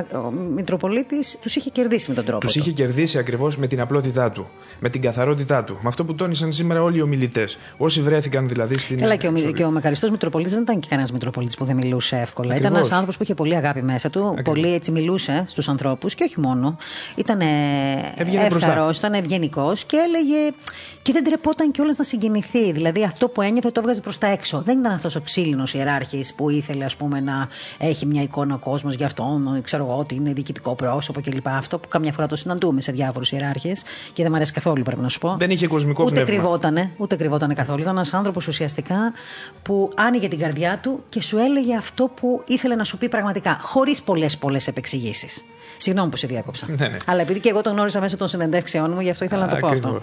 Μητροπολίτης τους είχε κερδίσει με τον τρόπο. Τους είχε κερδίσει ακριβώς με την απλότητά του, με την καθαρότητά του. Με αυτό που τόνισαν σήμερα όλοι οι ομιλητές. Όσοι βρέθηκαν δηλαδή στην. Καλά, και ο, και ο Μακαριστός Μητροπολίτης δεν ήταν και κανένας Μητροπολίτης που δεν μιλούσε εύκολα. Ακριβώς. Ήταν ένας άνθρωπος που είχε πολύ αγάπη μέσα του, ακριβώς. πολύ έτσι μιλούσε στους ανθρώπους και όχι μόνο. Ήταν εύκαρο, ήταν ευγενικός και έλεγε. και δεν τρεπόταν κιόλας να συγκινηθεί. Δηλαδή αυτό που ένιωθε το έβγαζε προς τα έξω. Δεν ήταν αυτός ο ξύλινος ιεράρχης που ήθελε ας πούμε, να έχει μια εικόνα ο κόσμος για αυτόν, ξέρω εγώ ότι είναι διοικητικό πρόσωπο κλπ. Αυτό που καμιά φορά το συναντούμε σε διάφορους ιεράρχες και δεν μου αρέσει καθόλου, πρέπει να σου πω. Δεν είχε κοσμικό ούτε πνεύμα. Κρυβότανε, ούτε κρυβότανε καθόλου. Ήταν ένας άνθρωπος ουσιαστικά που άνοιγε την καρδιά του και σου έλεγε αυτό που ήθελε να σου πει πραγματικά, χωρίς πολλές πολλές επεξηγήσεις. Συγγνώμη που σε διάκοψα. Ναι, ναι. Αλλά επειδή και εγώ τον γνώρισα μέσω των συνεντεύξεών μου, γι' αυτό ήθελα να το πω αυτό.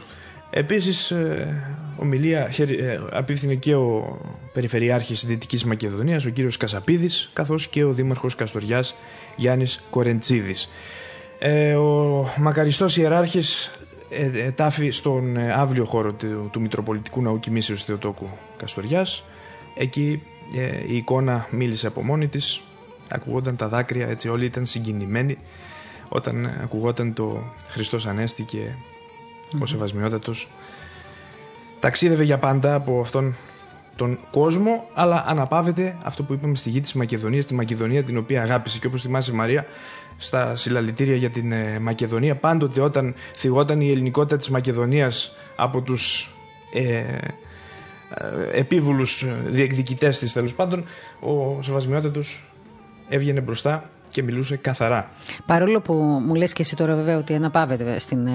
Επίσης, ε, ομιλία ε, απίφθινε και ο Περιφερειάρχης Δυτικής Μακεδονίας, ο κύριος Κασαπίδης, καθώς και ο Δήμαρχος Καστοριάς Γιάννης Κορεντσίδης. Ε, ο μακαριστός ιεράρχης ε, τάφει στον αύριο χώρο του, του Μητροπολιτικού Ναού Κοιμήσεως Θεοτόκου Καστοριάς. Εκεί η εικόνα μίλησε από μόνη της, ακουγόταν τα δάκρυα, έτσι όλοι ήταν συγκινημένοι όταν ακουγόταν το Χριστός Ανέστη και ο Σεβασμιότατος ταξίδευε για πάντα από αυτόν τον κόσμο, αλλά αναπαύεται αυτό που είπαμε στη γη της Μακεδονίας, τη Μακεδονία την οποία αγάπησε. Και όπως θυμάσαι Μαρία, στα συλλαλητήρια για την ε, Μακεδονία, πάντοτε όταν θυγόταν η ελληνικότητα της Μακεδονίας από τους ε, ε, επίβουλους διεκδικητές της τέλος πάντων, ο Σεβασμιότατος έβγαινε μπροστά και μιλούσε καθαρά. Παρόλο που μου λες και εσύ τώρα βέβαια ότι αναπαύεται στην ε,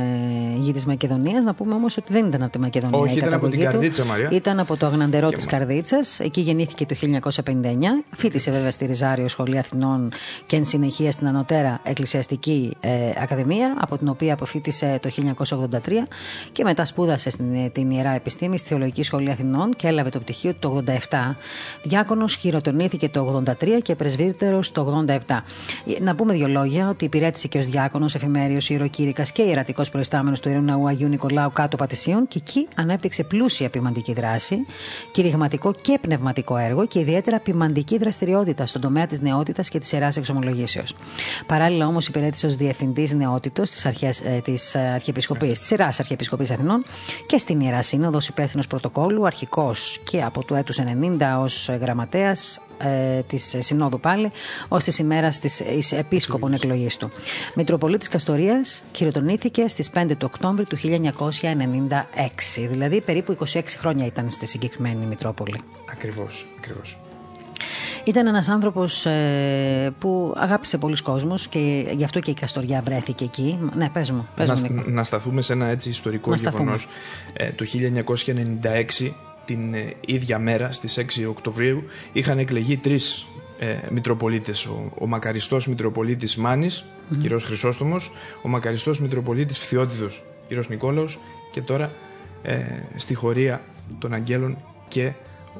γη της Μακεδονίας, να πούμε όμως ότι δεν ήταν από τη Μακεδονία. Όχι, ήταν από την Καρδίτσα, Μαρία. Ήταν από το αγναντερό της Καρδίτσας. Εκεί γεννήθηκε το 1959. Φίτησε βέβαια στη Ριζάριο Σχολή Αθηνών και εν συνεχεία στην Ανωτέρα Εκκλησιαστική ε, Ακαδημία, από την οποία αποφύτησε το 1983 και μετά σπούδασε στην, ε, την Ιερά Επιστήμη στη Θεολογική Σχολή Αθηνών και έλαβε το πτυχίο το 87. Διάκονος χειροτονήθηκε το 83 και πρεσβύτερος το 87. Να πούμε δύο λόγια ότι υπηρέτησε και ως διάκονος, εφημέριος, ιεροκήρυκας και ιερατικός προϊστάμενος του Ιερού Ναού Αγίου Νικολάου κάτω Πατησίων και εκεί ανέπτυξε πλούσια ποιμαντική δράση, κηρυγματικό και πνευματικό έργο και ιδιαίτερα ποιμαντική δραστηριότητα στον τομέα της νεότητας και της ιεράς εξομολογήσεως. Παράλληλα όμως υπηρέτησε ως διευθυντής νεότητος της ε, ε, Αρχιεπισκοπής, της Ιεράς Αρχιεπισκοπής Αθηνών και στην Ιερά Σύνοδο υπεύθυνος πρωτοκόλου, αρχικός και από του έτους 90 ως γραμματέας ε, της Συνόδου πάλι, ως της ημέρας της επίσκοπων εκλογής του. Μητροπολίτης Καστορίας χειροτονήθηκε στις 5 του Οκτώβρη του 1996. Δηλαδή περίπου 26 χρόνια ήταν στη συγκεκριμένη Μητρόπολη. Ακριβώς, ακριβώς. Ήταν ένας άνθρωπος ε, που αγάπησε πολλούς κόσμους και γι' αυτό και η Καστοριά βρέθηκε εκεί. Ναι, πες μου. Πες να, μου, να σταθούμε σε ένα έτσι ιστορικό γεγονός. Ε, το 1996 την ε, ίδια μέρα στις 6 Οκτωβρίου είχαν εκλεγεί τρεις ε, Μητροπολίτες. Ο, ο μακαριστός Μητροπολίτης Μάνης, mm-hmm. κύριος Χρυσόστομος, ο μακαριστός Μητροπολίτης Φθιώτιδος, κύριος Νικόλαος και τώρα ε, στη χωρία των Αγγέλων και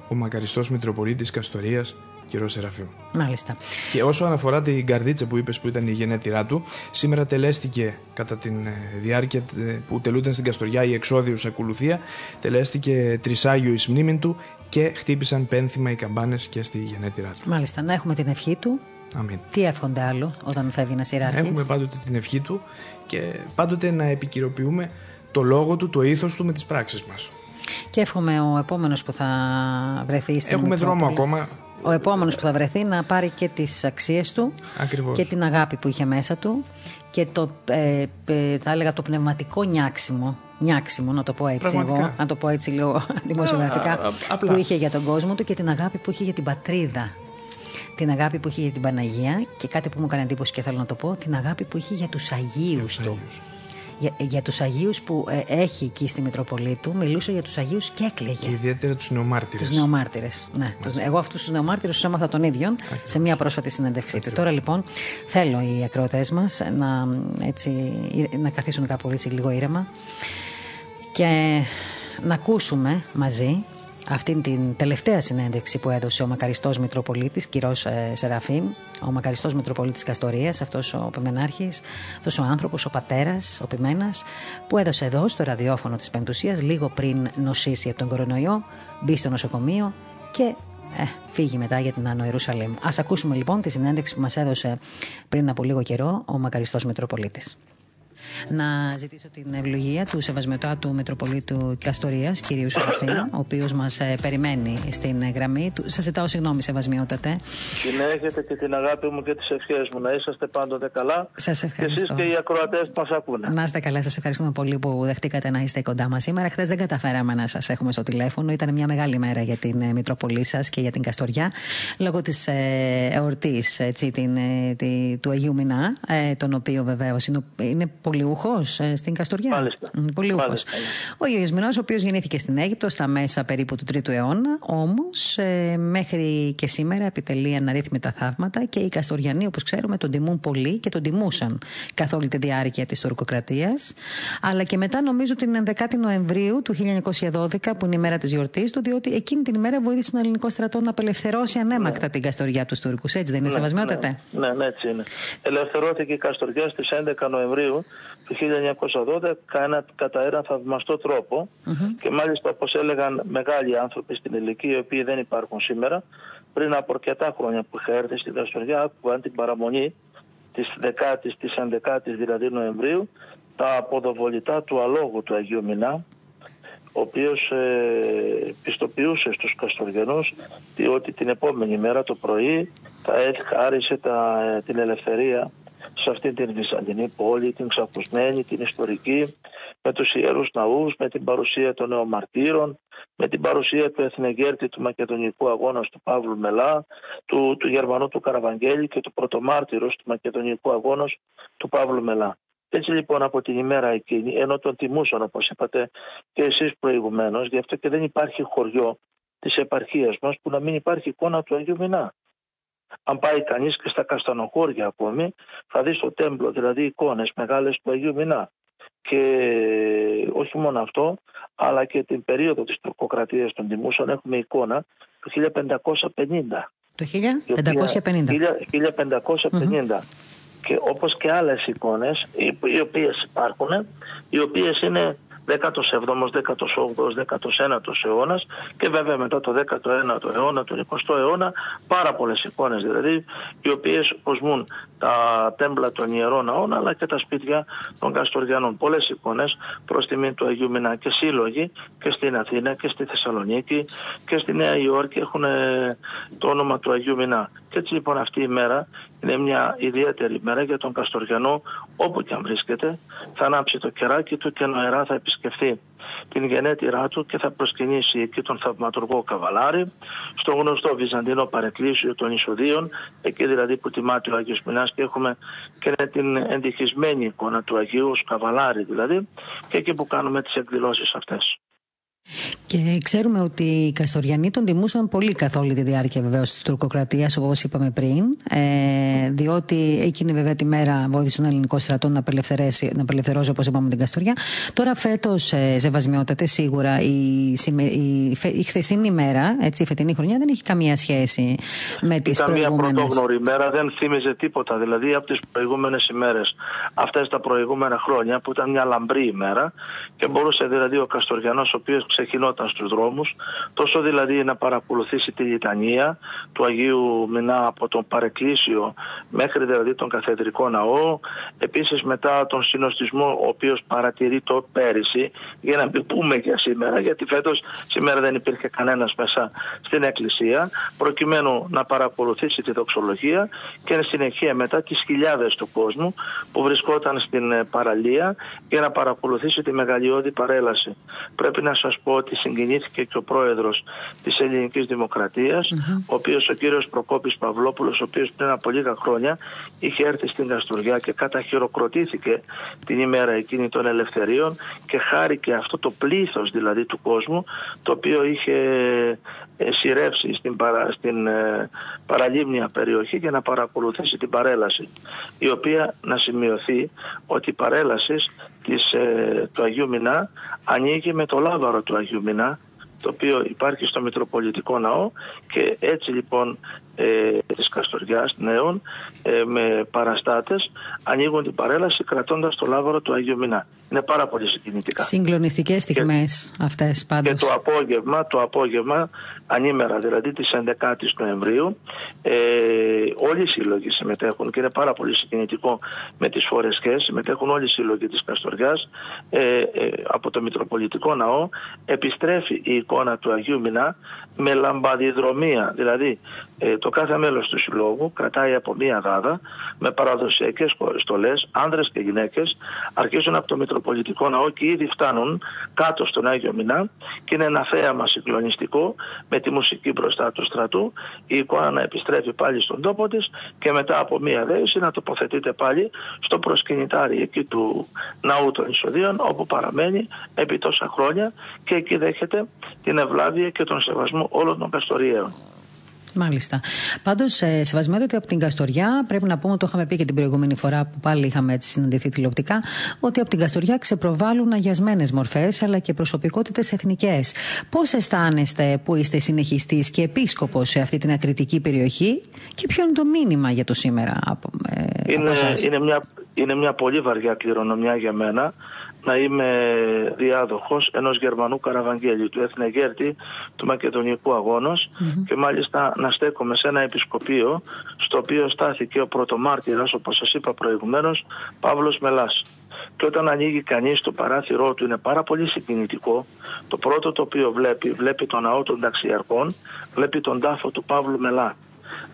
ο μακαριστός Μητροπολίτης Καστορίας, κύριος Σεραφείου. Μάλιστα. Και όσο αναφορά την καρδίτσα που είπες που ήταν η γενέτειρά του, σήμερα τελέστηκε κατά τη ε, διάρκεια ε, που τελούνταν στην Καστοριά η εξόδιο ακολουθία, τελέστηκε τρισάγιο εις μνήμη του και χτύπησαν πένθυμα οι καμπάνες και στη γενέτειρά του. Μάλιστα. Να έχουμε την ευχή του. Αμήν. Τι εύχονται άλλο όταν φεύγει ένας ιεράρχης; Έχουμε πάντοτε την ευχή του και πάντοτε να επικυροποιούμε το λόγο του, το ήθος του με τις πράξεις μας. Και εύχομαι ο επόμενος που θα βρεθεί στην Έχουμε δρόμο ακόμα ο επόμενος που θα βρεθεί να πάρει και τις αξίες του Ακριβώς. και την αγάπη που είχε μέσα του και το, ε, ε, θα έλεγα το πνευματικό νιάξιμο, νιάξιμο να το πω έτσι εγώ, να το πω έτσι λίγο δημοσιογραφικά, που είχε για τον κόσμο του και την αγάπη που είχε για την πατρίδα. Την αγάπη που είχε για την Παναγία και κάτι που μου έκανε εντύπωση και θέλω να το πω, την αγάπη που είχε για τους Αγίους τους για, για τους Αγίους που ε, έχει εκεί στη Μητροπολή του, μιλούσε για τους Αγίους και έκλαιγε. Και ιδιαίτερα τους νεομάρτυρες. Τους νεομάρτυρες, ναι. Εγώ αυτούς τους νεομάρτυρες τους έμαθα τον ίδιο σε μια πρόσφατη συνέντευξή του. Τώρα λοιπόν θέλω οι ακροατές μας να, έτσι, να καθίσουν κάπου έτσι λίγο ήρεμα και να ακούσουμε μαζί αυτήν την τελευταία συνέντευξη που έδωσε ο μακαριστός Μητροπολίτης, κύριο ε, Σεραφείμ, ο μακαριστός Μητροπολίτης Καστορίας, αυτός ο Πεμενάρχη, αυτός ο άνθρωπος, ο πατέρας, ο Πιμένα, που έδωσε εδώ στο ραδιόφωνο της Πεντουσίας λίγο πριν νοσήσει από τον κορονοϊό, μπει στο νοσοκομείο και ε, φύγει μετά για την Άνω Ιερουσαλήμ. Α ακούσουμε λοιπόν τη συνέντευξη που μας έδωσε πριν από λίγο καιρό ο μακαριστός Μητροπολίτης να ζητήσω την ευλογία του Σεβασμιωτάτου Μητροπολίτου Καστορίας, κυρίου Σεραφείου, ο οποίος μας ε, περιμένει στην γραμμή του. Σας ζητάω συγγνώμη, Σεβασμιότατε. Συνέχετε και την αγάπη μου και τις ευχές μου. Να είσαστε πάντοτε καλά. Σας ευχαριστώ. Και εσείς και οι ακροατές που μας ακούνε. Να είστε καλά. Σας ευχαριστούμε πολύ που δεχτήκατε να είστε κοντά μας σήμερα. Χθες δεν καταφέραμε να σας έχουμε στο τηλέφωνο. Ήταν μια μεγάλη μέρα για την ε, Μητροπολή σας και για την Καστοριά. Λόγω της ε, εορτής του Αγίου Μινά, τον οποίο βεβαίως είναι, είναι πολύ πολιούχος ε, στην Καστοριά; Μάλιστα. Πολιούχος. Ο Ιωγεσμινό, ο οποίος γεννήθηκε στην Αίγυπτο στα μέσα περίπου του 3ου αιώνα, όμως ε, μέχρι και σήμερα επιτελεί αναρρύθμιτα θαύματα και οι Καστοριανοί, όπως ξέρουμε, τον τιμούν πολύ και τον τιμούσαν καθ' όλη τη διάρκεια της τουρκοκρατίας. Αλλά και μετά, νομίζω, την 11η Νοεμβρίου του 1912, που είναι η μέρα της γιορτής του, διότι εκείνη την ημέρα βοήθησε τον ελληνικό στρατό να απελευθερώσει ανέμακτα ναι. την Καστοριά τους Τούρκους. Έτσι δεν είναι, ναι, σεβασμιότατε. Ναι, ναι, έτσι είναι. Ελευθερώθηκε η Καστοριά στις 11 Νοεμβρίου του 1912 κάνα, κατά έναν θαυμαστό και μάλιστα όπως έλεγαν μεγάλοι άνθρωποι στην ηλικία οι οποίοι δεν υπάρχουν σήμερα πριν από αρκετά χρόνια που είχα έρθει στην Καστοριά άκουγαν την παραμονή της 10ης, της 11ης δηλαδή Νοεμβρίου τα αποδοβολητά του αλόγου του Αγίου Μινά ο οποίος ε, πιστοποιούσε στους Καστοριανούς ότι την επόμενη μέρα το πρωί θα χάρισε τα, ε, την ελευθερία σε αυτή την Βυζαντινή πόλη, την ξαπουσμένη, την ιστορική, με τους ιερούς ναούς, με την παρουσία των νεομαρτύρων, με την παρουσία του εθνεγέρτη του Μακεδονικού αγώνα του Παύλου Μελά, του, του Γερμανού του Καραβαγγέλη και του πρωτομάρτυρος του Μακεδονικού αγώνας του Παύλου Μελά. Έτσι λοιπόν από την ημέρα εκείνη, ενώ τον τιμούσαν όπως είπατε και εσείς προηγουμένως, γι' αυτό και δεν υπάρχει χωριό της επαρχίας μας που να μην υπάρχει εικόνα του Αγίου Μινά. Αν πάει κανείς και στα Καστανοχώρια ακόμη, θα δεις στο τέμπλο δηλαδή εικόνες μεγάλες του Αγίου Μινά. Και όχι μόνο αυτό, αλλά και την περίοδο της τουρκοκρατίας των Τιμούσων έχουμε εικόνα του 1550 Το 1550. 1550. Και όπως και άλλες εικόνες οι οποίες υπάρχουν, οι οποίες είναι 17ος, 18ος, 19ος αιώνας και βέβαια μετά το 19ο αιώνα, τον 20ο αιώνα πάρα πολλές εικόνες δηλαδή οι οποίες κοσμούν τα τέμπλα των ιερών ναών αλλά και τα σπίτια των Καστοριανών. Πολλές εικόνες προς τιμή του Αγίου Μινά και σύλλογοι και στην Αθήνα και στη Θεσσαλονίκη και στη Νέα Υόρκη έχουν το όνομα του Αγίου Μινά. Και έτσι λοιπόν αυτή η μέρα είναι μια ιδιαίτερη μέρα για τον Καστοριανό όπου και αν βρίσκεται. Θα ανάψει το κεράκι του και νοερά θα επισκεφθεί την γενέτειρά του και θα προσκυνήσει εκεί τον θαυματουργό Καβαλάρη στο γνωστό Βυζαντινό παρεκκλήσιο των Ισοδίων εκεί δηλαδή που τιμάται ο Άγιος Μινάς και έχουμε και την εντυχισμένη εικόνα του Αγίου ως Καβαλάρη δηλαδή και εκεί που κάνουμε τις εκδηλώσεις αυτές. Και ξέρουμε ότι οι Καστοριανοί τον τιμούσαν πολύ καθ' όλη τη διάρκεια βεβαίως της τουρκοκρατίας, όπως είπαμε πριν. Ε, διότι εκείνη βέβαια τη μέρα βοήθησε τον ελληνικό στρατό να, απελευθερώσει, να απελευθερώσει, όπως είπαμε, την Καστοριά. Τώρα φέτος, ε, ζεβασμιότατε, σίγουρα η, η, η, χθεσινή μέρα, έτσι, η φετινή χρονιά, δεν έχει καμία σχέση με τις προηγούμενες. Ήταν μια πρωτόγνωρη μέρα, δεν θύμιζε τίποτα. Δηλαδή από τις προηγούμενες ημέρες, αυτές τα προηγούμενα χρόνια που ήταν μια λαμπρή ημέρα και μπορούσε δηλαδή ο Καστοριανός, ο οποίος ξεκινόταν στους δρόμους, τόσο δηλαδή να παρακολουθήσει τη λιτανία του Αγίου Μινά από τον Παρεκκλήσιο μέχρι δηλαδή τον Καθεδρικό Ναό, επίσης μετά τον συνοστισμό ο οποίος παρατηρεί το πέρυσι, για να μην πούμε για σήμερα, γιατί φέτος σήμερα δεν υπήρχε κανένας μέσα στην Εκκλησία, προκειμένου να παρακολουθήσει τη δοξολογία και εν συνεχεία μετά τις χιλιάδες του κόσμου που βρισκόταν στην ε, παραλία για να παρακολουθήσει τη μεγαλειώδη παρέλαση. Πρέπει να σας πω ότι συγκινήθηκε και ο πρόεδρος της Ελληνικής Δημοκρατίας, ο οποίος ο κύριος Προκόπης Παυλόπουλος, ο οποίος πριν από λίγα χρόνια είχε έρθει στην Καστοριά και καταχειροκροτήθηκε την ημέρα εκείνη των ελευθερίων και χάρηκε αυτό το πλήθος δηλαδή του κόσμου το οποίο είχε ε, σειρεύσει στην, παρα, στην ε, παραλίμνια περιοχή για να παρακολουθήσει την παρέλαση η οποία να σημειωθεί ότι η παρέλαση της, ε, του Αγίου Μινά ανοίγει με το λάβαρο του Αγίου Μινά το οποίο υπάρχει στο Μητροπολιτικό Ναό και έτσι λοιπόν ε, της Καστοριάς νέων ε, με παραστάτες ανοίγουν την παρέλαση κρατώντας το λάβαρο του Αγίου Μινά. Είναι πάρα πολύ συγκινητικά. Συγκλονιστικές στιγμές και, αυτές πάντως. Και το απόγευμα, το απόγευμα ανήμερα δηλαδή της 11ης Νοεμβρίου ε, όλοι οι σύλλογοι συμμετέχουν και είναι πάρα πολύ συγκινητικό με τις φορεσχές συμμετέχουν όλοι οι σύλλογοι της Καστοριάς ε, ε, από το Μητροπολιτικό Ναό επιστρέφει η εικόνα του Αγίου Μινά με λαμπαδιδρομία δηλαδή ε, το κάθε μέλος του συλλόγου κρατάει από μία γάδα με παραδοσιακές στολές, άνδρες και γυναίκες αρχίζουν από το Μητροπολιτικό Ναό και ήδη φτάνουν κάτω στον Άγιο Μινά και είναι ένα θέαμα συγκλονιστικό με τη μουσική μπροστά του στρατού η εικόνα να επιστρέφει πάλι στον τόπο της και μετά από μία δέηση να τοποθετείται πάλι στο προσκυνητάρι εκεί του ναού των Ισοδίων όπου παραμένει επί τόσα χρόνια και εκεί δέχεται την ευλάβεια και τον σεβασμό όλων των Καστοριαίων. Μάλιστα. Πάντως, ε, σεβασμένο ότι από την Καστοριά, πρέπει να πούμε, το είχαμε πει και την προηγούμενη φορά που πάλι είχαμε έτσι συναντηθεί τηλεοπτικά, ότι από την Καστοριά ξεπροβάλλουν αγιασμένες μορφές αλλά και προσωπικότητες εθνικές. Πώς αισθάνεστε που είστε συνεχιστής και επίσκοπος σε αυτή την ακριτική περιοχή και ποιο είναι το μήνυμα για το σήμερα από, ε, είναι, είναι, μια, είναι μια πολύ βαριά κληρονομιά για μένα να είμαι διάδοχος ενός Γερμανού καραβαγγέλιου του Εθνεγέρτη του Μακεδονικού και μάλιστα να στέκομαι σε ένα επισκοπείο στο οποίο στάθηκε ο πρωτομάρτυρας όπως σας είπα προηγουμένως Παύλος Μελάς. Και όταν ανοίγει κανείς το παράθυρό του είναι πάρα πολύ συγκινητικό. Το πρώτο το οποίο βλέπει, βλέπει τον ναό των ταξιαρχών, βλέπει τον τάφο του Παύλου Μελά.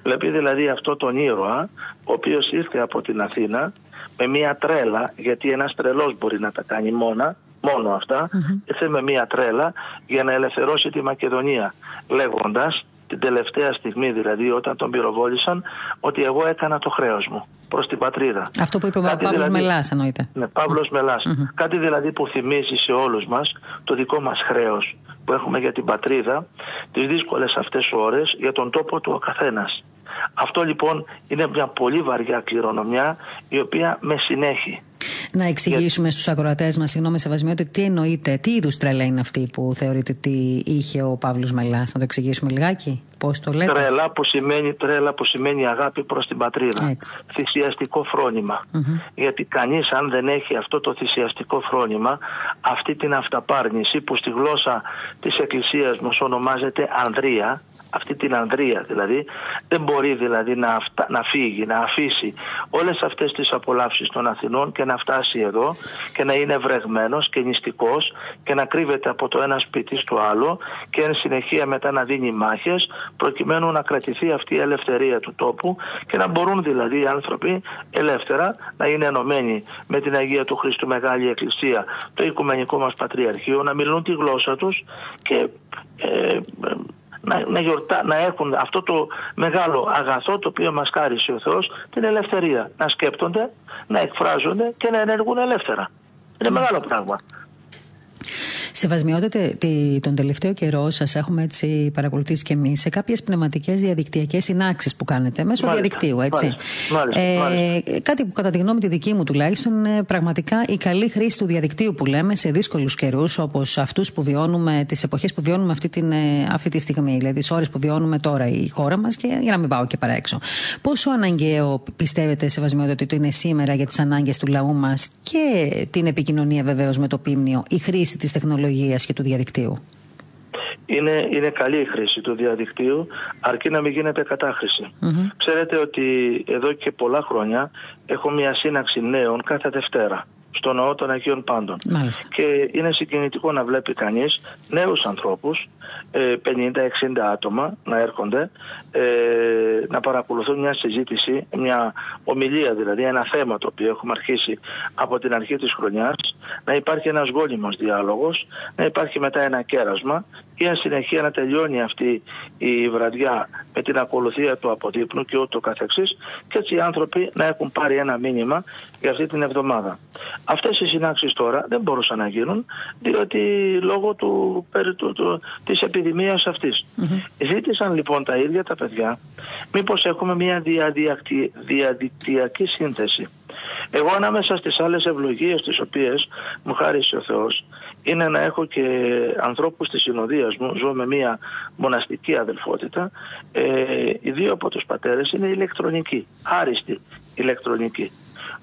Βλέπει δηλαδή αυτό τον ήρωα, ο οποίος ήρθε από την Αθήνα με μια τρέλα, γιατί ένας τρελός μπορεί να τα κάνει μόνα, μόνο αυτά, ήρθε με μια τρέλα για να ελευθερώσει τη Μακεδονία, λέγοντας την τελευταία στιγμή δηλαδή όταν τον πυροβόλησαν ότι εγώ έκανα το χρέος μου προς την πατρίδα. Αυτό που είπε ο Παύλος δηλαδή, Μελάς εννοείται. Ναι, Παύλος Κάτι δηλαδή που θυμίζει σε όλους μας το δικό μας χρέος που έχουμε για την πατρίδα τις δύσκολες αυτές ώρες για τον τόπο του ο καθένας. Αυτό λοιπόν είναι μια πολύ βαριά κληρονομιά η οποία με συνέχει. Να εξηγήσουμε Για... στους ακροατές μας, συγγνώμη Σεβασμιώτη, τι εννοείται, τι είδους τρέλα είναι αυτή που θεωρείτε ότι είχε ο Παύλος Μελάς. Να το εξηγήσουμε λιγάκι. Πώς το λέτε. Τρέλα που σημαίνει, τρέλα που σημαίνει αγάπη προς την πατρίδα. Έτσι. Θυσιαστικό Γιατί κανείς, αν δεν έχει αυτό το θυσιαστικό φρόνημα, αυτή την αυταπάρνηση που στη γλώσσα της Εκκλησίας μας ονομάζεται Ανδρεία, αυτή την Ανδρεία δηλαδή, δεν μπορεί δηλαδή να, να φύγει, να αφήσει όλες αυτές τις απολαύσεις των Αθηνών και να φτάσει εδώ και να είναι βρεγμένος και νηστικός και να κρύβεται από το ένα σπίτι στο άλλο και εν συνεχεία μετά να δίνει μάχες προκειμένου να κρατηθεί αυτή η ελευθερία του τόπου και να μπορούν δηλαδή οι άνθρωποι ελεύθερα να είναι ενωμένοι με την Αγία του Χριστού Μεγάλη Εκκλησία, το Οικουμενικό μας Πατριαρχείο, να μιλούν τη γλώσσα τους και ε, να, να, γιορτά, να έχουν αυτό το μεγάλο αγαθό το οποίο μας χάρισε ο Θεός, την ελευθερία. Να σκέπτονται, να εκφράζονται και να ενεργούν ελεύθερα. Είναι μεγάλο πράγμα. Σεβασμιότατε, τον τελευταίο καιρό σας έχουμε έτσι παρακολουθήσει και εμείς σε κάποιες πνευματικές διαδικτυακές συνάξεις που κάνετε μέσω μάλιστα, διαδικτύου, έτσι. Μάλιστα, ε, μάλιστα. Κάτι που κατά τη γνώμη τη δική μου τουλάχιστον είναι πραγματικά η καλή χρήση του διαδικτύου που λέμε σε δύσκολους καιρούς όπως αυτούς που βιώνουμε, τις εποχές που βιώνουμε αυτή, την, ε, αυτή τη στιγμή, δηλαδή τις ώρες που βιώνουμε τώρα η χώρα μας και για να μην πάω και παρά έξω. Πόσο αναγκαίο πιστεύετε, Σεβασμιότατε, ότι είναι σήμερα για τις ανάγκες του λαού μας και την επικοινωνία βεβαίως με το πίμνιο η χρήση της τεχνολογίας και του διαδικτύου. Είναι, είναι καλή η χρήση του διαδικτύου, αρκεί να μην γίνεται Ξέρετε ότι εδώ και πολλά χρόνια έχω μια σύναξη νέων κάθε Δευτέρα στο ναό των Αγίων Πάντων. Και είναι συγκινητικό να βλέπει κανείς νέους ανθρώπους, 50-60 ε, άτομα να έρχονται, ε, να παρακολουθούν μια συζήτηση, μια ομιλία δηλαδή, ένα θέμα το οποίο έχουμε αρχίσει από την αρχή της χρονιάς, να υπάρχει ένας γόνιμος διάλογος, να υπάρχει μετά ένα κέρασμα και εν συνεχεία να τελειώνει αυτή η βραδιά με την ακολουθία του αποδείπνου και ούτω καθεξής και έτσι οι άνθρωποι να έχουν πάρει ένα μήνυμα για αυτή την εβδομάδα. Αυτές οι συνάξεις τώρα δεν μπορούσαν να γίνουν διότι λόγω του, του, του, της επιδημίας Ζήτησαν λοιπόν τα ίδια τα παιδιά μήπως έχουμε μια διαδικτυακή σύνθεση. Εγώ ανάμεσα στις άλλες ευλογίες τις οποίες μου χάρισε ο Θεός είναι να έχω και ανθρώπους της συνοδείας μου, ζω με μια μοναστική αδελφότητα. Ε, οι δύο από τους πατέρες είναι ηλεκτρονικοί, άριστοι ηλεκτρονικοί.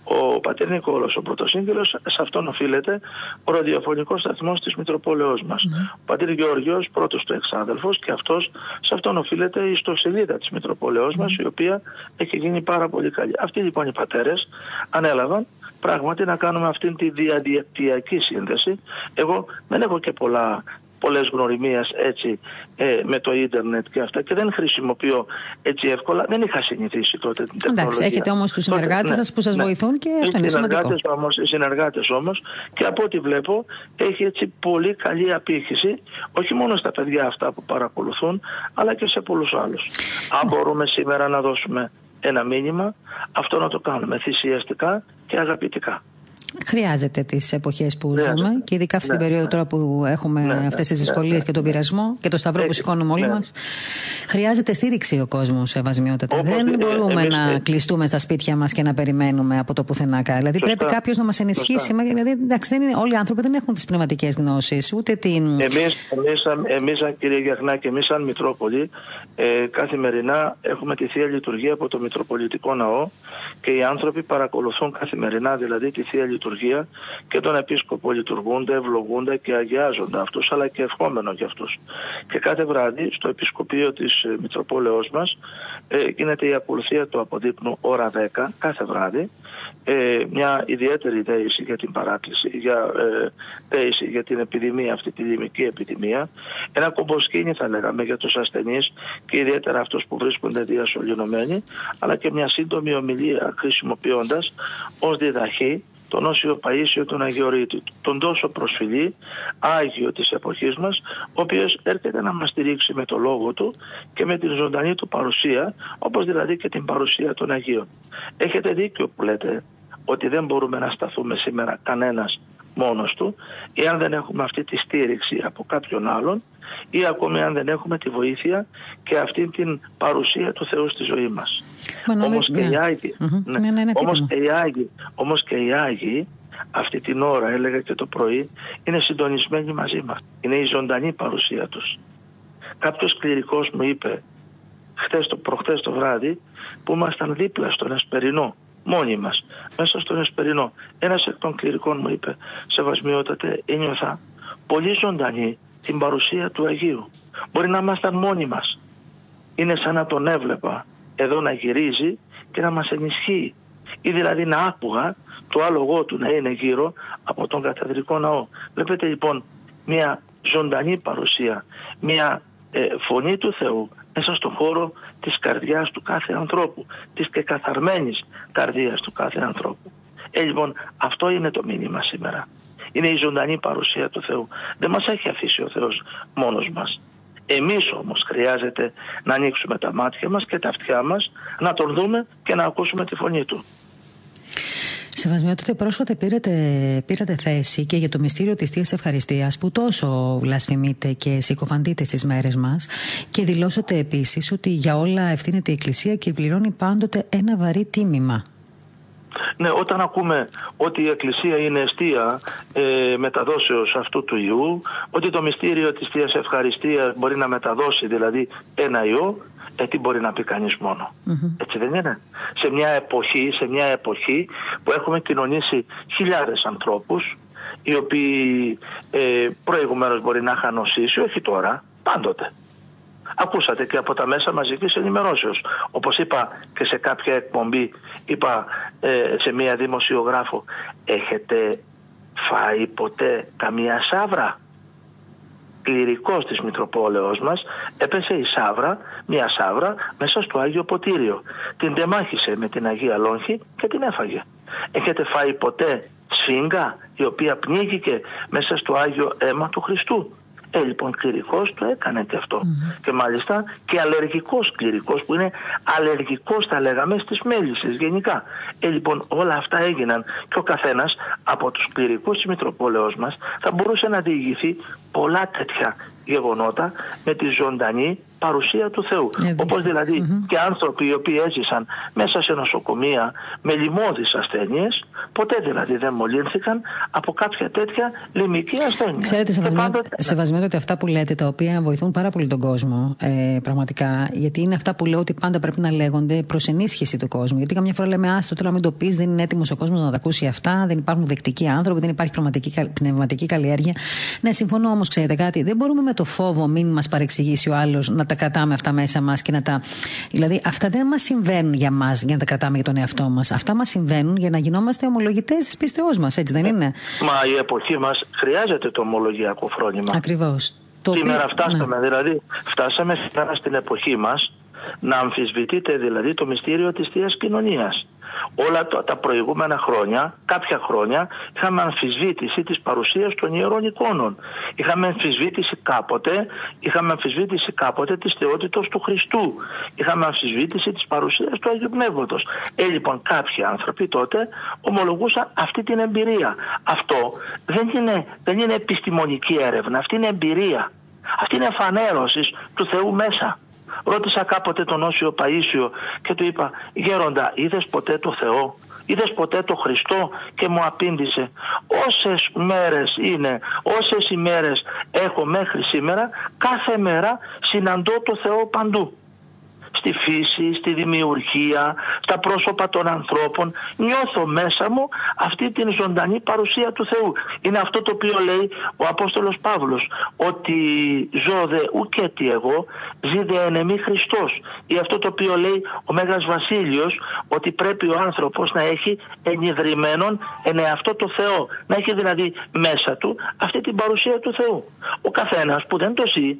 Ο πατέρ Νικόλος, ο πρωτοσύγγελος, σε αυτόν οφείλεται ο ραδιοφωνικός σταθμός της Μητροπόλεως μας. Mm. Ο πατήρ Γεωργιός, πρώτος του εξάδελφος και αυτός, σε αυτόν οφείλεται η ιστοσελίδα της Μητροπόλεως μας, η οποία έχει γίνει πάρα πολύ καλή. Αυτοί λοιπόν οι πατέρες ανέλαβαν πράγματι να κάνουμε αυτήν τη διαδικτυακή σύνδεση. Εγώ δεν έχω και πολλά πολλές γνωριμίες έτσι ε, με το ίντερνετ και αυτά και δεν χρησιμοποιώ έτσι εύκολα. Δεν είχα συνηθίσει τότε την τεχνολογία. Εντάξει, έχετε όμως τους συνεργάτες σας που σας ναι. βοηθούν και αυτό είναι σημαντικό. Όμως, οι συνεργάτες όμως και από ό,τι βλέπω έχει έτσι πολύ καλή απήχηση όχι μόνο στα παιδιά αυτά που παρακολουθούν αλλά και σε πολλούς άλλους. Αν μπορούμε σήμερα να δώσουμε ένα μήνυμα, αυτό να το κάνουμε θυσιαστικά και αγαπητικά. Χρειάζεται τις εποχές που ζούμε και ειδικά αυτή την ναι, περίοδο ναι. τώρα που έχουμε ναι, αυτές τις δυσκολίες και τον πειρασμό και το σταυρό που σηκώνουμε όλοι μας. Χρειάζεται στήριξη ο κόσμος, Ευασμιότατα. Δεν μπορούμε να κλειστούμε στα σπίτια μας και να περιμένουμε από το πουθενά. Δηλαδή πρέπει κάποιος να μας ενισχύσει. Δηλαδή, εντάξει, δεν είναι, όλοι οι άνθρωποι δεν έχουν τις πνευματικές γνώσεις, ούτε την. Εμείς, σαν κύριε Γιαχνά και εμείς, σαν Μητρόπολη, ε, καθημερινά έχουμε τη θεία λειτουργία από το Μητροπολιτικό Ναό και οι άνθρωποι παρακολουθούν καθημερινά δηλαδή τη θεία λειτουργία και τον επίσκοπο λειτουργούνται, ευλογούνται και αγιάζονται αυτού, αλλά και ευχόμενο για αυτού. Και κάθε βράδυ στο επισκοπείο της ε, Μητροπόλεω μας ε, γίνεται η ακολουθία του αποδείπνου ώρα 10 κάθε βράδυ ε, μια ιδιαίτερη δέηση για την παράκληση, για, ε, για την επιδημία, αυτή τη λιμική επιδημία. Ένα κομποσκίνη θα λέγαμε για τους ασθενείς και ιδιαίτερα αυτούς που βρίσκονται διασωληνωμένοι, αλλά και μια σύντομη ομιλία χρησιμοποιώντας ως διδαχή τον Όσιο Παΐσιο τον Αγιορείτη, τον τόσο προσφυλή Άγιο της εποχής μας, ο οποίος έρχεται να μας στηρίξει με το λόγο του και με την ζωντανή του παρουσία, όπως δηλαδή και την παρουσία των Αγίων. Έχετε που λέτε ότι δεν μπορούμε να σταθούμε σήμερα κανένας μόνος του ή αν δεν έχουμε αυτή τη στήριξη από κάποιον άλλον ή ακόμη αν δεν έχουμε τη βοήθεια και αυτή την παρουσία του Θεού στη ζωή μας. Όμως και οι Άγιοι, ναι. ναι. ναι, ναι, ναι όμως και οι Άγιοι, όμως και οι Άγιοι αυτή την ώρα, έλεγα και το πρωί, είναι συντονισμένοι μαζί μας. Είναι η ζωντανή παρουσία τους. Κάποιος κληρικός μου είπε χτες το, προχτές το βράδυ που ήμασταν δίπλα στον Εσπερινό μόνοι μας, μέσα στον Εσπερινό. Ένας εκ των κληρικών μου είπε, Σεβασμιότατε, ένιωθα πολύ ζωντανή την παρουσία του Αγίου. Μπορεί να ήμασταν μόνοι μας. Είναι σαν να τον έβλεπα εδώ να γυρίζει και να μας ενισχύει. Ή δηλαδή να άκουγα το άλογο του να είναι γύρω από τον καθεδρικό ναό. Βλέπετε λοιπόν μια ζωντανή παρουσία, μια ε, φωνή του Θεού μέσα στον χώρο της καρδιάς του κάθε ανθρώπου, της και καθαρμένης καρδίας του κάθε ανθρώπου. Ε, λοιπόν, αυτό είναι το μήνυμα σήμερα. Είναι η ζωντανή παρουσία του Θεού. Δεν μας έχει αφήσει ο Θεός μόνος μας. Εμείς όμως χρειάζεται να ανοίξουμε τα μάτια μας και τα αυτιά μας, να τον δούμε και να ακούσουμε τη φωνή Του. Σεβασμιότατε, πρόσφατα πήρατε, πήρατε θέση και για το μυστήριο της Θείας Ευχαριστίας που τόσο βλασφημείτε και συκοφαντείτε στις μέρες μας και δηλώσατε επίσης ότι για όλα ευθύνεται η Εκκλησία και πληρώνει πάντοτε ένα βαρύ τίμημα. Ναι, όταν ακούμε ότι η Εκκλησία είναι αιστεία ε, μεταδόσεως αυτού του Ιού, ότι το μυστήριο της Θείας Ευχαριστίας μπορεί να μεταδώσει δηλαδή ένα Ιό, ε, τι μπορεί να πει κανείς Έτσι δεν είναι. Σε μια εποχή, σε μια εποχή που έχουμε κοινωνήσει χιλιάδες ανθρώπους οι οποίοι ε, προηγουμένως μπορεί να είχαν νοσήσει, όχι τώρα, πάντοτε. Ακούσατε και από τα μέσα μαζικής ενημερώσεως. Όπως είπα και σε κάποια εκπομπή, είπα ε, σε μία δημοσιογράφο, έχετε φάει ποτέ καμία σάβρα κληρικός της Μητροπόλεως μας έπεσε η Σάβρα, μια Σάβρα μέσα στο Άγιο Ποτήριο. Την τεμάχησε με την Αγία Λόγχη και την έφαγε. Έχετε φάει ποτέ σφίγγα η οποία πνίγηκε μέσα στο Άγιο αίμα του Χριστού; Ε, λοιπόν, κληρικός το έκανε και αυτό. Και μάλιστα και αλλεργικός κληρικός που είναι αλλεργικός, θα λέγαμε, στις μέλισσες γενικά. Ε, λοιπόν, όλα αυτά έγιναν και ο καθένας από τους κληρικούς της Μητροπόλεως μας θα μπορούσε να διηγηθεί πολλά τέτοια γεγονότα με τη ζωντανή παρουσία του Θεού. Ε, Όπως δηλαδή και άνθρωποι οι οποίοι έζησαν μέσα σε νοσοκομεία με λοιμώδεις ασθένειες, ποτέ δηλαδή δεν μολύνθηκαν από κάποια τέτοια λιμική ασθένεια. Ξέρετε, σεβασμένο, ότι αυτά που λέτε, τα οποία βοηθούν πάρα πολύ τον κόσμο, ε, πραγματικά, γιατί είναι αυτά που λέω ότι πάντα πρέπει να λέγονται προς ενίσχυση του κόσμου. Γιατί καμιά φορά λέμε, άστο τώρα μην το πεις, δεν είναι έτοιμος ο κόσμος να τα ακούσει αυτά, δεν υπάρχουν δεκτικοί άνθρωποι, δεν υπάρχει πνευματική καλλιέργεια. Ναι, συμφωνώ όμως, ξέρετε κάτι, δεν μπορούμε με το φόβο, μην μας παρεξηγήσει ο άλλος, να τα κρατάμε αυτά μέσα μας και να τα. Δηλαδή, αυτά δεν μας συμβαίνουν για μας για να τα κρατάμε για τον εαυτό μας. Αυτά μας συμβαίνουν για να γινόμαστε ομολογητές της πίστεώς μας, έτσι δεν είναι; Μα η εποχή μας χρειάζεται το ομολογιακό φρόνημα. Ακριβώς. Σήμερα φτάσαμε, ναι. δηλαδή, φτάσαμε στην εποχή μας να αμφισβητείτε δηλαδή το μυστήριο της Θείας Κοινωνίας όλα τα προηγούμενα χρόνια, κάποια χρόνια, είχαμε αμφισβήτηση της παρουσίας των ιερών εικόνων. Είχαμε αμφισβήτηση κάποτε, είχαμε αμφισβήτηση κάποτε της θεότητος του Χριστού. Είχαμε αμφισβήτηση της παρουσίας του Αγίου Πνεύματος. Ε, λοιπόν, κάποιοι άνθρωποι τότε ομολογούσαν αυτή την εμπειρία. Αυτό δεν είναι, δεν είναι επιστημονική έρευνα, αυτή είναι εμπειρία. Αυτή είναι φανέρωση του Θεού μέσα. Ρώτησα κάποτε τον Όσιο Παΐσιο και του είπα «Γέροντα, είδες ποτέ το Θεό» είδες ποτέ το Χριστό και μου απήντησε όσες μέρες είναι, όσες ημέρες έχω μέχρι σήμερα, κάθε μέρα συναντώ το Θεό παντού στη φύση, στη δημιουργία, στα πρόσωπα των ανθρώπων. Νιώθω μέσα μου αυτή την ζωντανή παρουσία του Θεού. Είναι αυτό το οποίο λέει ο Απόστολος Παύλος, ότι ζω δε ουκέτι εγώ, ζει δε ενεμή Χριστός. Ή αυτό το οποίο λέει ο Μέγας Βασίλειος, ότι πρέπει ο άνθρωπος να έχει ενιδρυμένον εν αυτό το Θεό. Να έχει δηλαδή μέσα του αυτή την παρουσία του Θεού. Ο καθένας που δεν το ζει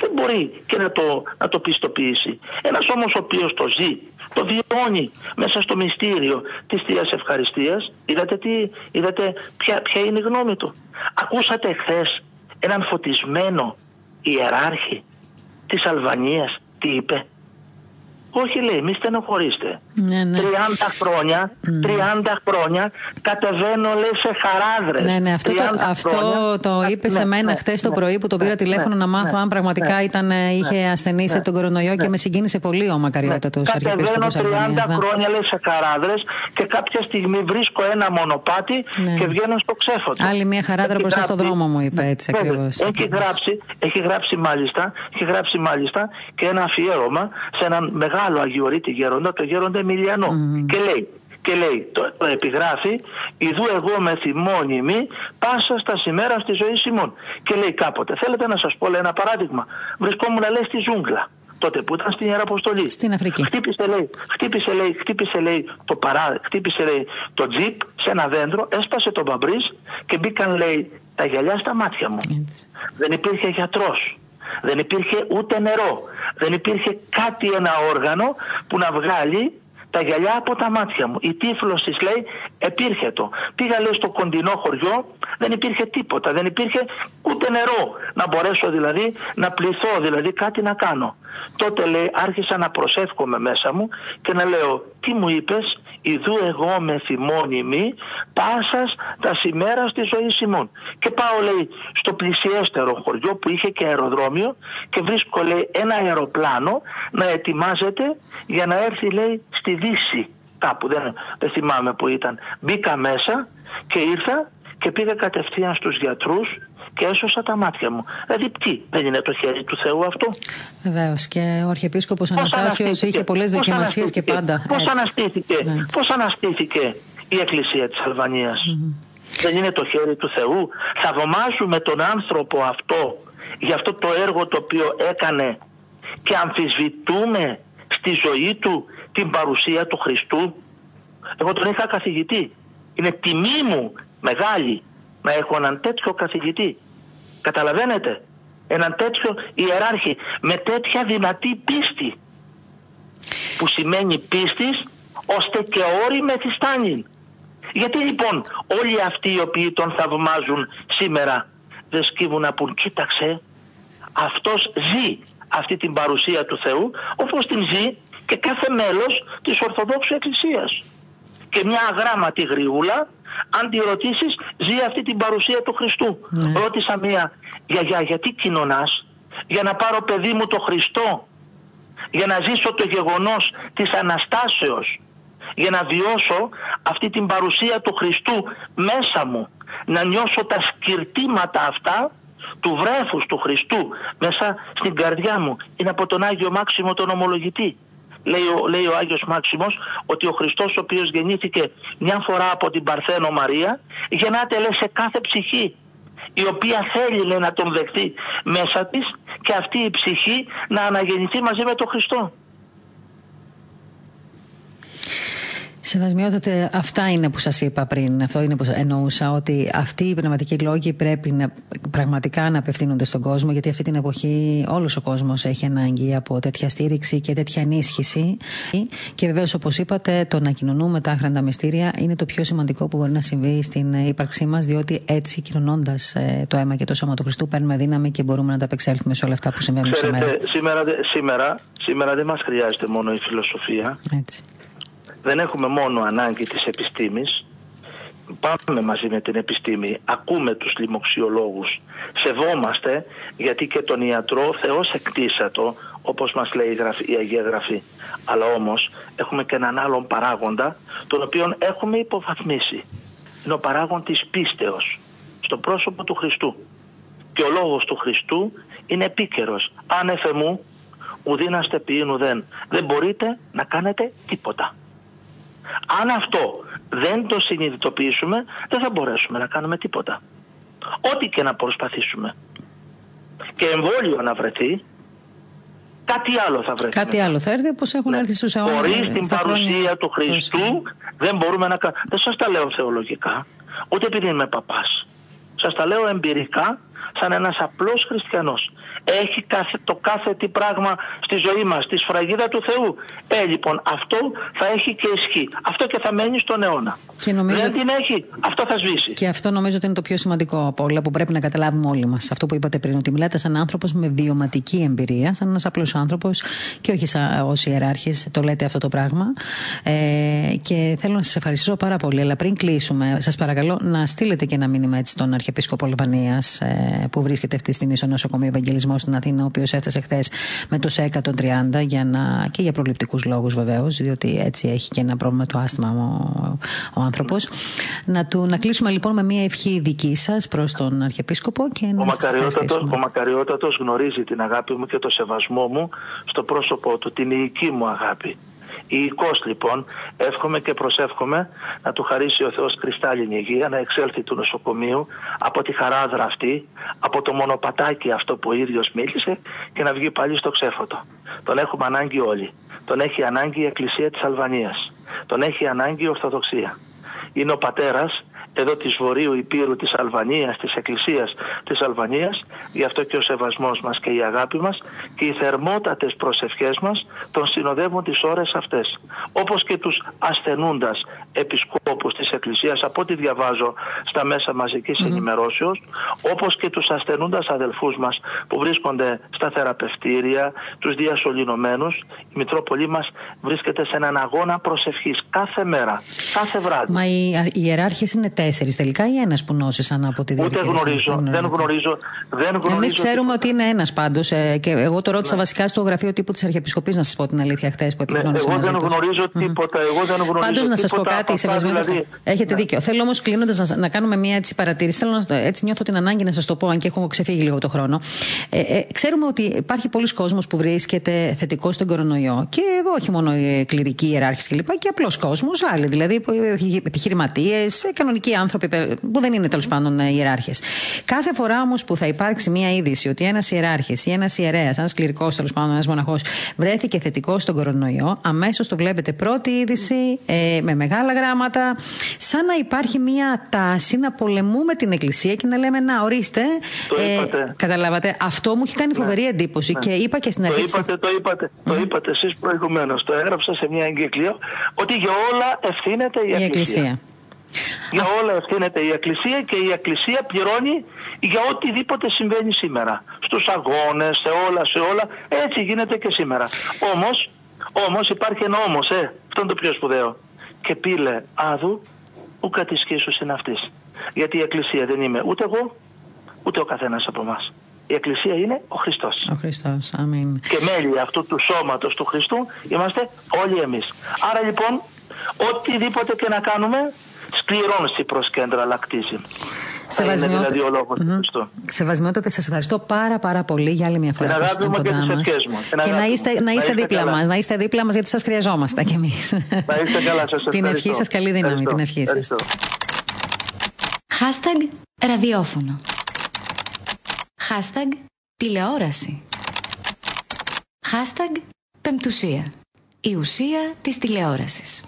δεν μπορεί και να το, να το πιστοποιήσει. Ένας όμως ο οποίος το ζει, το βιώνει μέσα στο μυστήριο της Θείας Ευχαριστίας, είδατε, τι, είδατε ποια, ποια είναι η γνώμη του. Ακούσατε χθες έναν φωτισμένο ιεράρχη της Αλβανίας τι είπε. Όχι λέει, μη στενοχωρήστε. Ναι, ναι. 30 χρόνια, 30 χρόνια κατεβαίνω λέει σε χαράδρες. Ναι, ναι, αυτό, το, αυτό το είπες σε μένα ναι, χθες το πρωί που τον πήρα τηλέφωνο να μάθω αν πραγματικά ήταν, είχε ασθενήσει τον κορονοϊό και με συγκίνησε πολύ ο μακαριότατο Κατεβαίνω 30 χρόνια λέει σε χαράδρες και κάποια στιγμή βρίσκω ένα μονοπάτι και βγαίνω στο ξέφωτο. Άλλη μια χαράδρα μπροστά στο δρόμο μου είπε έτσι ακριβώς. Έχει γράψει, έχει γράψει μάλιστα, έχει γράψει μάλιστα και ένα αφιέρωμα σε έναν μεγάλο Αγιορείτης γέροντα, το γέροντα Εμιλιανό. Και λέει, και λέει, το, το επιγράφει, Ιδού εγώ με θυμώνυμη, πάσα στα σημέρα στη ζωή Σιμών. Και λέει κάποτε, θέλετε να σας πω λέει, ένα παράδειγμα. Βρισκόμουν λέει στη ζούγκλα τότε που ήταν στην Ιεραποστολή. Στην Αφρική. Χτύπησε λέει, χτύπησε λέει, χτύπησε λέει το, παρά, χτύπησε, λέει, το τζιπ σε ένα δέντρο, έσπασε το μπαμπρίζ και μπήκαν λέει τα γυαλιά στα μάτια μου. Δεν υπήρχε γιατρός. Δεν υπήρχε ούτε νερό. Δεν υπήρχε κάτι ένα όργανο που να βγάλει τα γυαλιά από τα μάτια μου. Η τύφλος της λέει επήρχε το. Πήγα λέει στο κοντινό χωριό, δεν υπήρχε τίποτα, δεν υπήρχε ούτε νερό. Να μπορέσω δηλαδή να πληθώ, δηλαδή κάτι να κάνω. Τότε λέει άρχισα να προσεύχομαι μέσα μου και να λέω τι μου είπες; Ιδού εγώ με θυμώνυμη πάσας τα σημέρα στη ζωή Σιμών. Και πάω λέει στο πλησιέστερο χωριό που είχε και αεροδρόμιο και βρίσκω λέει ένα αεροπλάνο να ετοιμάζεται για να έρθει λέει στη Δύση κάπου δεν, δεν θυμάμαι που ήταν. Μπήκα μέσα και ήρθα και πήγα κατευθείαν στους γιατρούς και έσωσα τα μάτια μου. Δηλαδή τι, δεν είναι το χέρι του Θεού αυτό; Βεβαίως. Και ο Αρχιεπίσκοπος Αναστάσιος είχε πολλές δοκιμασίες και πάντα. Πώς αναστήθηκε, πώς αναστήθηκε η Εκκλησία της αλβανια Δεν είναι το χέρι του Θεού; Θαυμάζουμε τον άνθρωπο αυτό για αυτό το έργο το οποίο έκανε και αμφισβητούμε στη ζωή του την παρουσία του Χριστού. Εγώ τον είχα καθηγητή. Είναι τιμή μου μεγάλη να έχω έναν τέτοιο καθηγητή. Καταλαβαίνετε; Έναν τέτοιο ιεράρχη με τέτοια δυνατή πίστη. Που σημαίνει πίστης ώστε και όροι μεθυστάνει. Γιατί λοιπόν όλοι αυτοί οι οποίοι τον θαυμάζουν σήμερα δεν σκύβουν να πούν κοίταξε αυτός ζει αυτή την παρουσία του Θεού όπως την ζει και κάθε μέλος της Ορθοδόξου Εκκλησίας. Και μια αγράμματη γριούλα αν τη ρωτήσεις, ζει αυτή την παρουσία του Χριστού. Ναι. Ρώτησα μία γιαγιά, γιατί κοινωνάς, για να πάρω παιδί μου το Χριστό, για να ζήσω το γεγονός της Αναστάσεως, για να βιώσω αυτή την παρουσία του Χριστού μέσα μου, να νιώσω τα σκυρτήματα αυτά του βρέφους του Χριστού μέσα στην καρδιά μου; Είναι από τον Άγιο Μάξιμο τον ομολογητή λέει ο, λέει ο Άγιος Μάξιμος ότι ο Χριστός ο οποίος γεννήθηκε μια φορά από την Παρθένο Μαρία γεννάται λέει σε κάθε ψυχή η οποία θέλει να τον δεχθεί μέσα της και αυτή η ψυχή να αναγεννηθεί μαζί με τον Χριστό. Σεβασμιότατε, αυτά είναι που σας είπα πριν, αυτό είναι που εννοούσα, ότι αυτοί οι πνευματικοί λόγοι πρέπει να, πραγματικά να απευθύνονται στον κόσμο, γιατί αυτή την εποχή όλος ο κόσμος έχει ανάγκη από τέτοια στήριξη και τέτοια ενίσχυση. Και βεβαίως, όπως είπατε, το να κοινωνούμε τα άχραντα μυστήρια είναι το πιο σημαντικό που μπορεί να συμβεί στην ύπαρξή μας, διότι έτσι κοινωνώντας ε, το αίμα και το σώμα του Χριστού παίρνουμε δύναμη και μπορούμε να τα απεξέλθουμε σε όλα αυτά που συμβαίνουν σήμερα. Σήμερα, σήμερα, σήμερα δεν μας χρειάζεται μόνο η φιλοσοφία. Έτσι δεν έχουμε μόνο ανάγκη της επιστήμης, πάμε μαζί με την επιστήμη, ακούμε τους λοιμοξιολόγους, σεβόμαστε γιατί και τον ιατρό Θεός εκτίσατο όπως μας λέει η, Αγία Γραφή. Αλλά όμως έχουμε και έναν άλλον παράγοντα τον οποίο έχουμε υποβαθμίσει. Είναι ο παράγον της πίστεως στο πρόσωπο του Χριστού. Και ο λόγος του Χριστού είναι επίκαιρος. Αν εφεμού ουδίναστε ποιήν ουδέν. Δεν μπορείτε να κάνετε τίποτα. Αν αυτό δεν το συνειδητοποιήσουμε, δεν θα μπορέσουμε να κάνουμε τίποτα. Ό,τι και να προσπαθήσουμε. Και εμβόλιο να βρεθεί, κάτι άλλο θα βρεθεί. Κάτι άλλο θα έρθει όπως έχουν ναι. έρθει στους αιώνε. Χωρί την παρουσία του Χριστού δεν μπορούμε να κάνουμε. Δεν σας τα λέω θεολογικά, ούτε επειδή είμαι παπάς. Σας τα λέω εμπειρικά σαν ένας απλός χριστιανός έχει κάθε, το κάθε τι πράγμα στη ζωή μας, τη σφραγίδα του Θεού. Ε, λοιπόν, αυτό θα έχει και ισχύ. Αυτό και θα μένει στον αιώνα. Και νομίζω... Δεν την έχει, αυτό θα σβήσει. Και αυτό νομίζω ότι είναι το πιο σημαντικό από όλα που πρέπει να καταλάβουμε όλοι μας. Αυτό που είπατε πριν, ότι μιλάτε σαν άνθρωπος με βιωματική εμπειρία, σαν ένας απλός άνθρωπος και όχι σαν ως ιεράρχης, το λέτε αυτό το πράγμα. Ε, και θέλω να σας ευχαριστήσω πάρα πολύ. Αλλά πριν κλείσουμε, σας παρακαλώ να στείλετε και ένα μήνυμα έτσι στον Αρχιεπίσκοπο Λεβανία ε, που βρίσκεται αυτή τη στιγμή στο νοσοκομείο Ευαγγελισμό στην Αθήνα, ο οποίος έφτασε χθες με το ΣΕΚΑ 130 για να, και για προληπτικούς λόγους βεβαίως, διότι έτσι έχει και ένα πρόβλημα το άσθημα ο, ο άνθρωπος. Να, να κλείσουμε λοιπόν με μια ευχή δική σας προς τον Αρχιεπίσκοπο και να ο μακαριότατο γνωρίζει την αγάπη μου και το σεβασμό μου στο πρόσωπό του, την ιική μου αγάπη. Ιικός λοιπόν, εύχομαι και προσεύχομαι να του χαρίσει ο Θεός κρυστάλλινη υγεία, να εξέλθει του νοσοκομείου από τη χαράδρα αυτή, από το μονοπατάκι αυτό που ο ίδιος μίλησε και να βγει πάλι στο ξέφωτο. Τον έχουμε ανάγκη όλοι. Τον έχει ανάγκη η Εκκλησία της Αλβανίας. Τον έχει ανάγκη η Ορθοδοξία. Είναι ο πατέρας εδώ της Βορείου Υπήρου της Αλβανίας, της Εκκλησίας της Αλβανίας, γι' αυτό και ο σεβασμός μας και η αγάπη μας και οι θερμότατες προσευχές μας τον συνοδεύουν τις ώρες αυτές. Όπως και τους ασθενούντας επισκόπους της Εκκλησίας, από ό,τι διαβάζω στα μέσα μαζικής mm-hmm. ενημερώσεως, όπως και τους ασθενούντας αδελφούς μας που βρίσκονται στα θεραπευτήρια, τους διασωληνωμένους, η Μητρόπολη μας βρίσκεται σε έναν αγώνα προσευχής κάθε μέρα, κάθε βράδυ. Μα οι ιεράρχες είναι τέσσερις τελικά ή ένας που νόσησαν από τη διαδικασία; Ούτε γνωρίζω. Δεν γνωρίζω. Δεν γνωρίζω Εμεί ξέρουμε ότι είναι ένας πάντως. Ε, και εγώ το ρώτησα ναι. βασικά στο γραφείο τύπου της Αρχιεπισκοπής, να σας πω την αλήθεια, χθες που επικοινωνήσα. Ναι, εγώ δεν γνωρίζω τίποτα. Εγώ δεν γνωρίζω Πάντως να σας πω κάτι, σεβασμένο. Δηλαδή... Έχετε ναι. δίκιο. Θέλω όμως κλείνοντας να, να κάνουμε μια έτσι παρατήρηση. Θέλω να, έτσι νιώθω την ανάγκη να σας το πω, αν και έχω ξεφύγει λίγο το χρόνο. Ε, ε, ξέρουμε ότι υπάρχει πολλοί κόσμος που βρίσκεται θετικός στον κορονοϊό. Και όχι μόνο οι κληρικοί ιεράρχες κλπ. Και απλός κόσμος, άλλοι δηλαδή επιχειρηματίες, κανονικοί άνθρωποι που δεν είναι τέλος πάντων ε, ιεράρχες. Κάθε φορά όμως που θα υπάρξει μία είδηση ότι ένας ιεράρχης ή ένας ιερέας, ένας κληρικός τέλος πάντων, ένας μοναχός βρέθηκε θετικός στον κορονοϊό, αμέσως το βλέπετε πρώτη είδηση ε, με μεγάλα γράμματα, σαν να υπάρχει μία τάση να πολεμούμε την Εκκλησία και να λέμε Να, ορίστε. Το ε, Καταλάβατε. Αυτό μου έχει κάνει ναι. φοβερή εντύπωση ναι. και είπα και στην αρχή. Το είπατε, το είπατε, το είπατε εσείς προηγουμένως. Το έγραψα σε μια εγκύκλιο ότι για όλα ευθύνεται η, η Εκκλησία. Για όλα ευθύνεται η Εκκλησία και η Εκκλησία πληρώνει για οτιδήποτε συμβαίνει σήμερα. Στους αγώνες, σε όλα, σε όλα. Έτσι γίνεται και σήμερα. Όμως, όμως υπάρχει ένα όμως, ε, αυτό είναι το πιο σπουδαίο. Και πήλε άδου, ου κατησχίσου συναυτής. Γιατί η Εκκλησία δεν είμαι ούτε εγώ, ούτε ο καθένας από εμάς. Η Εκκλησία είναι ο Χριστός. Ο Χριστός, αμήν. Και μέλη αυτού του σώματος του Χριστού είμαστε όλοι εμείς. Άρα λοιπόν, οτιδήποτε και να κάνουμε, σκληρώνσει προς κέντρα λακτίζει. Σεβασμιότητα. Είναι δηλαδή ο λόγος mm-hmm. Σεβασμιότητα, σας ευχαριστώ πάρα πάρα πολύ για άλλη μια φορά που είστε κοντά μας. Και να είστε, να είστε δίπλα μας, να είστε δίπλα μας γιατί σας χρειαζόμαστε κι εμείς. Να είστε καλά, σας Την ευχή σας, καλή δύναμη, την ευχή σας. Hashtag ραδιόφωνο. Hashtag τηλεόραση. Hashtag πεμπτουσία. Η ουσία της τηλεόρασης.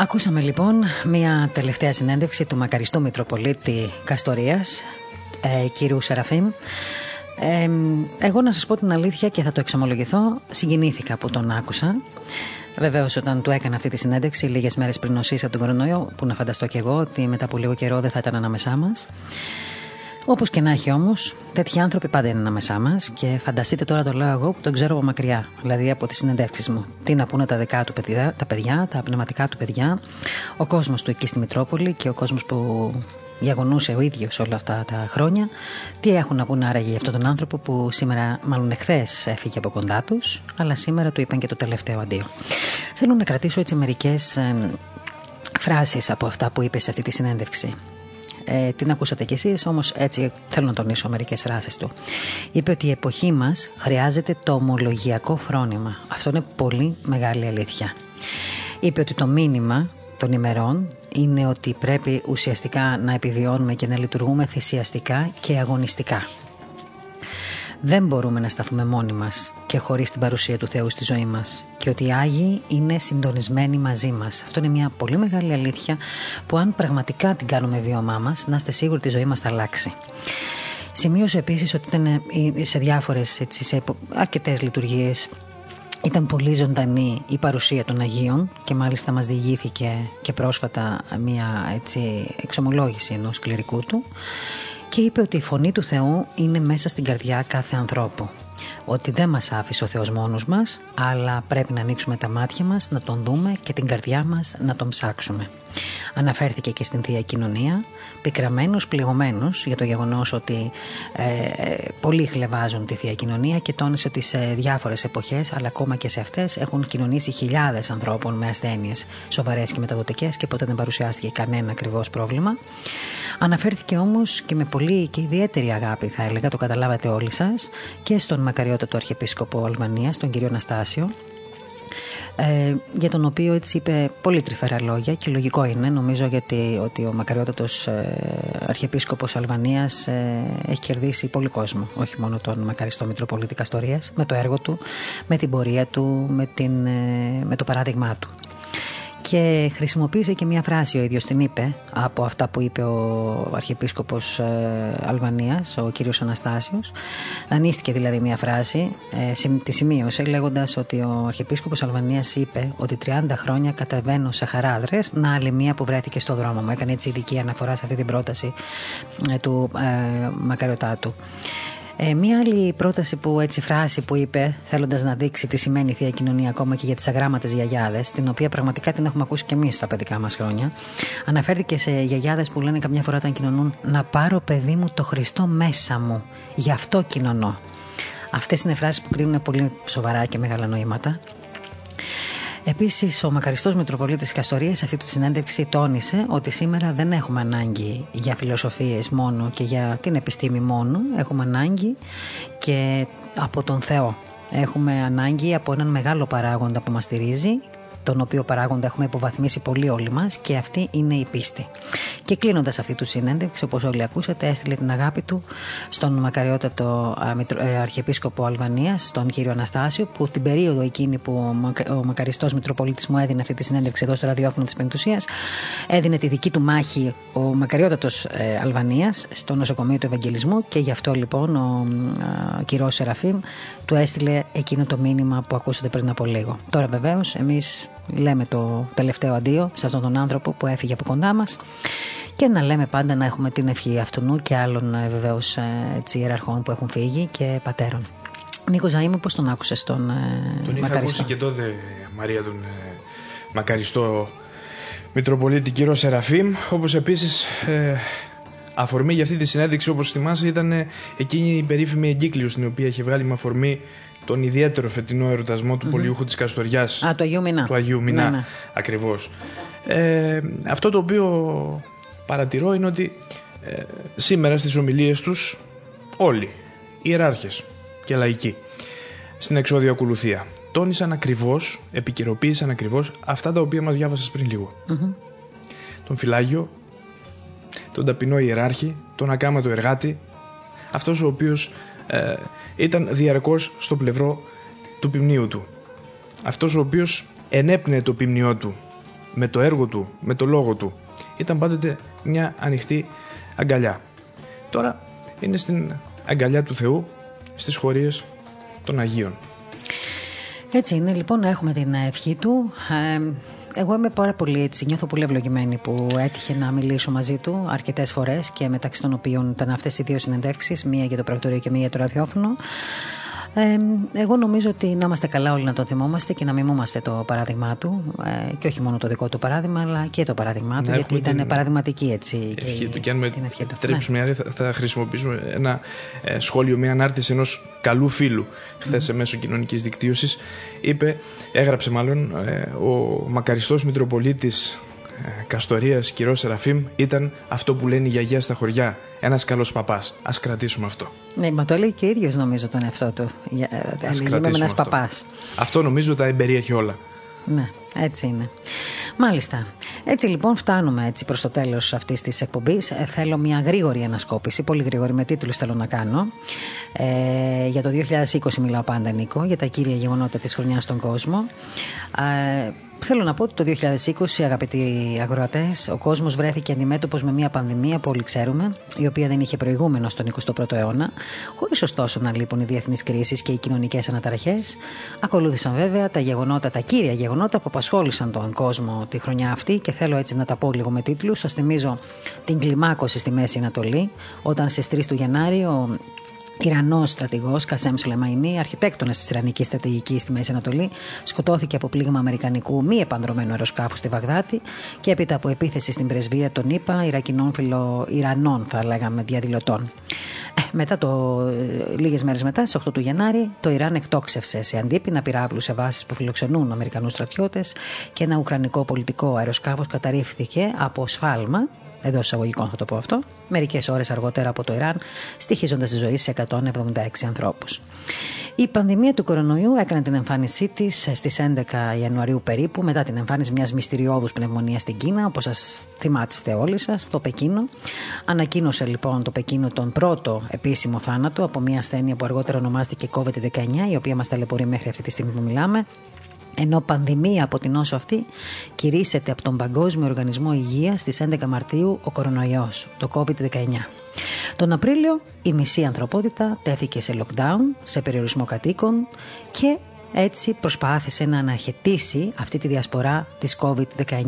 Ακούσαμε λοιπόν μια τελευταία συνέντευξη του μακαριστού Μητροπολίτη Καστορίας, ε, κύριου Σεραφείμ. Ε, εγώ να σας πω την αλήθεια και θα το εξομολογηθώ, συγκινήθηκα που τον άκουσα. Βεβαίως, όταν του έκανα αυτή τη συνέντευξη, λίγες μέρες πριν νοσήσει τον κορονοϊό, που να φανταστώ κι εγώ ότι μετά από λίγο καιρό δεν θα ήταν ανάμεσά μας. Όπως και να έχει όμως, τέτοιοι άνθρωποι πάντα είναι ανάμεσά μας και φανταστείτε τώρα το λέω εγώ που τον ξέρω από μακριά, δηλαδή από τις συνεντεύξεις μου. Τι να πούνε τα δικά του παιδιά, τα παιδιά, τα πνευματικά του παιδιά, ο κόσμος του εκεί στη Μητρόπολη και ο κόσμος που διαγωνούσε ο ίδιος όλα αυτά τα χρόνια. Τι έχουν να πούνε άραγε για αυτόν τον άνθρωπο που σήμερα, μάλλον εχθές, έφυγε από κοντά τους, αλλά σήμερα του είπαν και το τελευταίο αντίο. Θέλω να κρατήσω έτσι μερικές φράσεις από αυτά που είπες σε αυτή τη συνέντευξη ε, την ακούσατε κι εσείς, όμως έτσι θέλω να τονίσω μερικές ράσεις του. Είπε ότι η εποχή μας χρειάζεται το ομολογιακό φρόνημα. Αυτό είναι πολύ μεγάλη αλήθεια. Είπε ότι το μήνυμα των ημερών είναι ότι πρέπει ουσιαστικά να επιβιώνουμε και να λειτουργούμε θυσιαστικά και αγωνιστικά. Δεν μπορούμε να σταθούμε μόνοι μας και χωρίς την παρουσία του Θεού στη ζωή μας και ότι οι Άγιοι είναι συντονισμένοι μαζί μας. Αυτό είναι μια πολύ μεγάλη αλήθεια που αν πραγματικά την κάνουμε βιώμά μας να είστε σίγουροι ότι η ζωή μας θα αλλάξει. Σημείωσε επίσης ότι ήταν ε, σε διάφορες, έτσι, σε αρκετές λειτουργίες ήταν πολύ ζωντανή η παρουσία των Αγίων και μάλιστα μας διηγήθηκε και πρόσφατα μια έτσι, εξομολόγηση ενός κληρικού του και είπε ότι η φωνή του Θεού είναι μέσα στην καρδιά κάθε ανθρώπου. Ότι δεν μας άφησε ο Θεός μόνος μας, αλλά πρέπει να ανοίξουμε τα μάτια μας, να τον δούμε και την καρδιά μας να τον ψάξουμε. Αναφέρθηκε και στην Θεία Κοινωνία, πικραμένος, πληγωμένος για το γεγονός ότι ε, ε, πολλοί χλεβάζουν τη Θεία Κοινωνία και τόνισε ότι σε διάφορες εποχές, αλλά ακόμα και σε αυτές, έχουν κοινωνήσει χιλιάδες ανθρώπων με ασθένειες σοβαρές και μεταδοτικές και ποτέ δεν παρουσιάστηκε κανένα ακριβώς πρόβλημα. Αναφέρθηκε όμως και με πολύ και ιδιαίτερη αγάπη θα έλεγα, το καταλάβατε όλοι σας, και στον μακαριότατο Αρχιεπίσκοπο Αλβανίας, τον κύριο Αναστάσιο, ε, για τον οποίο έτσι είπε πολύ τρυφερά λόγια και λογικό είναι νομίζω γιατί ότι ο μακαριότατος ε, Αρχιεπίσκοπος Αλβανίας ε, έχει κερδίσει πολύ κόσμο όχι μόνο τον μακαριστό Μητροπολίτη Καστορίας με το έργο του, με την πορεία του, με, την, ε, με το παράδειγμά του και χρησιμοποίησε και μια φράση ο ίδιος την είπε από αυτά που είπε ο Αρχιεπίσκοπος ε, Αλβανίας, ο κύριος Αναστάσιος. Δανείστηκε δηλαδή μια φράση ε, τη σημείωσε λέγοντας ότι ο Αρχιεπίσκοπος Αλβανίας είπε ότι 30 χρόνια κατεβαίνω σε χαράδρες να άλλη μία που βρέθηκε στο δρόμο μου. Έκανε έτσι ειδική αναφορά σε αυτή την πρόταση ε, του ε, Μακαριωτάτου ε, μία άλλη πρόταση που έτσι φράση που είπε, θέλοντας να δείξει τι σημαίνει η θεία κοινωνία ακόμα και για τις αγράμματες γιαγιάδες, την οποία πραγματικά την έχουμε ακούσει και εμείς στα παιδικά μας χρόνια, αναφέρθηκε σε γιαγιάδες που λένε καμιά φορά όταν κοινωνούν να πάρω παιδί μου το Χριστό μέσα μου. Γι' αυτό κοινωνώ. Αυτές είναι φράσεις που κρίνουν πολύ σοβαρά και μεγάλα νοήματα. Επίσης, ο μακαριστός Μητροπολίτης Καστορίας σε αυτή τη συνέντευξη τόνισε ότι σήμερα δεν έχουμε ανάγκη για φιλοσοφίες μόνο και για την επιστήμη μόνο. Έχουμε ανάγκη και από τον Θεό. Έχουμε ανάγκη από έναν μεγάλο παράγοντα που μας στηρίζει τον οποίο παράγοντα έχουμε υποβαθμίσει πολύ όλοι μας και αυτή είναι η πίστη. Και κλείνοντας αυτή του συνέντευξη, όπως όλοι ακούσατε, έστειλε την αγάπη του στον μακαριότατο ε, Αρχιεπίσκοπο Αλβανία, τον κύριο Αναστάσιο, που την περίοδο εκείνη που ο μακαριστός Μητροπολίτης μου έδινε αυτή τη συνέντευξη εδώ στο ραδιόφωνο της Πεντουσία, έδινε τη δική του μάχη ο μακαριότατος ε, Αλβανίας στο νοσοκομείο του Ευαγγελισμού και γι' αυτό λοιπόν ο κύριο Σεραφείμ του έστειλε εκείνο το μήνυμα που ακούσατε πριν από λίγο. Τώρα βεβαίως εμείς λέμε το τελευταίο αντίο σε αυτόν τον άνθρωπο που έφυγε από κοντά μας και να λέμε πάντα να έχουμε την ευχή αυτού και άλλων ε, βεβαίως ε, ιεραρχών που έχουν φύγει και πατέρων. Νίκος Ζαήμου, πώς τον άκουσες τον ε, Τον είχα ακούσει και τότε, Μαρία, τον μακαριστό Μητροπολίτη κύριο Σεραφείμ, όπως επίσης αφορμή για αυτή τη συνέντευξη, όπως θυμάσαι, ήταν εκείνη η περίφημη εγκύκλιο στην οποία είχε βγάλει με αφορμή τον ιδιαίτερο φετινό ερωτασμό του mm Πολιούχου της Καστοριάς. Α, του Αγίου Μινά. Του Αγίου Μινά, ναι, ναι. ακριβώς. Ε, αυτό το οποίο παρατηρώ είναι ότι ε, σήμερα στις ομιλίες τους όλοι, οι ιεράρχες και λαϊκοί, στην εξόδια ακολουθία, τόνισαν ακριβώς, επικαιροποίησαν ακριβώς αυτά τα οποία μας διάβασες πριν λίγο. Τον φυλάγιο, τον ταπεινό ιεράρχη, τον ακάματο εργάτη, αυτός ο οποίος ε, ήταν διαρκώς στο πλευρό του ποιμνίου του. Αυτός ο οποίος ενέπνεε το ποιμνιό του με το έργο του, με το λόγο του. Ήταν πάντοτε μια ανοιχτή αγκαλιά. Τώρα είναι στην αγκαλιά του Θεού στις χωρίες των Αγίων. Έτσι είναι λοιπόν να έχουμε την ευχή του. Ε, εγώ είμαι πάρα πολύ έτσι, νιώθω πολύ ευλογημένη που έτυχε να μιλήσω μαζί του αρκετές φορές και μεταξύ των οποίων ήταν αυτές οι δύο συνεντεύξεις, μία για το πρακτορείο και μία για το ραδιόφωνο. Ε, εγώ νομίζω ότι να είμαστε καλά όλοι να το θυμόμαστε και να μιμούμαστε το παράδειγμά του ε, και όχι μόνο το δικό του παράδειγμα αλλά και το παράδειγμά του γιατί ήταν παραδειγματική έτσι ευχή και, του. και αν με επιτρέψουμε ναι. θα χρησιμοποιήσουμε ένα ε, σχόλιο, μια ανάρτηση ενός καλού φίλου χθες mm. μέσω κοινωνικής δικτύωσης είπε, έγραψε μάλλον ε, ο μακαριστός Μητροπολίτης ε, Καστορίας Κυρός Σεραφείμ ήταν αυτό που λένε οι γιαγιάς στα χωριά. Ένας καλός παπάς. Α κρατήσουμε αυτό. Ναι, μα το λέει και ίδιος νομίζω τον εαυτό του. Είμαι ένας παπάς. Αυτό νομίζω τα εμπεριέχει όλα. Ναι, έτσι είναι. Μάλιστα. Έτσι λοιπόν φτάνουμε έτσι προς το τέλος αυτής της εκπομπής. Ε, θέλω μια γρήγορη ανασκόπηση, πολύ γρήγορη με τίτλους θέλω να κάνω. Ε, για το 2020 μιλάω πάντα Νίκο, για τα κύρια γεγονότα της χρονιάς στον κόσμο. Ε, Θέλω να πω ότι το 2020, αγαπητοί αγροατές, ο κόσμος βρέθηκε αντιμέτωπος με μια πανδημία που όλοι ξέρουμε, η οποία δεν είχε προηγούμενο στον 21ο αιώνα, χωρίς ωστόσο να λείπουν οι διεθνείς κρίσεις και οι κοινωνικές αναταραχές. Ακολούθησαν βέβαια τα γεγονότα, τα κύρια γεγονότα που απασχόλησαν τον κόσμο τη χρονιά αυτή και θέλω έτσι να τα πω λίγο με τίτλους. Σας θυμίζω την κλιμάκωση στη Μέση Ανατολή, όταν στις 3 του Γενάρη ο Ιρανός στρατηγός Κασέμ Σουλεμαϊνή, αρχιτέκτονας της Ιρανικής στρατηγικής στη Μέση Ανατολή, σκοτώθηκε από πλήγμα Αμερικανικού μη επανδρομένου αεροσκάφους στη Βαγδάτη και έπειτα από επίθεση στην πρεσβεία των ΗΠΑ Ιρακινών φιλοϊρανών, θα λέγαμε, διαδηλωτών. Ε, μετά το, ε, λίγες μέρες μετά, στις 8 του Γενάρη, το Ιράν εκτόξευσε σε αντίπεινα πυράβλους σε βάσεις που φιλοξενούν Αμερικανούς στρατιώτες και ένα ουκρανικό πολιτικό αεροσκάφος καταρρίφθηκε από σφάλμα εντό εισαγωγικών θα το πω αυτό, μερικές ώρες αργότερα από το Ιράν, στοιχίζοντας τη ζωή σε 176 ανθρώπους. Η πανδημία του κορονοϊού έκανε την εμφάνισή της στις 11 Ιανουαρίου περίπου, μετά την εμφάνιση μιας μυστηριώδους πνευμονίας στην Κίνα, όπως σας θυμάστε όλοι σας, στο Πεκίνο. Ανακοίνωσε λοιπόν το Πεκίνο τον πρώτο επίσημο θάνατο από μια ασθένεια που αργότερα ονομάστηκε COVID-19, η οποία μας ταλαιπωρεί μέχρι αυτή τη στιγμή που μιλάμε. Ενώ πανδημία από την όσο αυτή κηρύσσεται από τον Παγκόσμιο Οργανισμό Υγείας στις 11 Μαρτίου ο κορονοϊός, το COVID-19. Τον Απρίλιο η μισή ανθρωπότητα τέθηκε σε lockdown, σε περιορισμό κατοίκων και έτσι προσπάθησε να αναχαιτήσει αυτή τη διασπορά της COVID-19.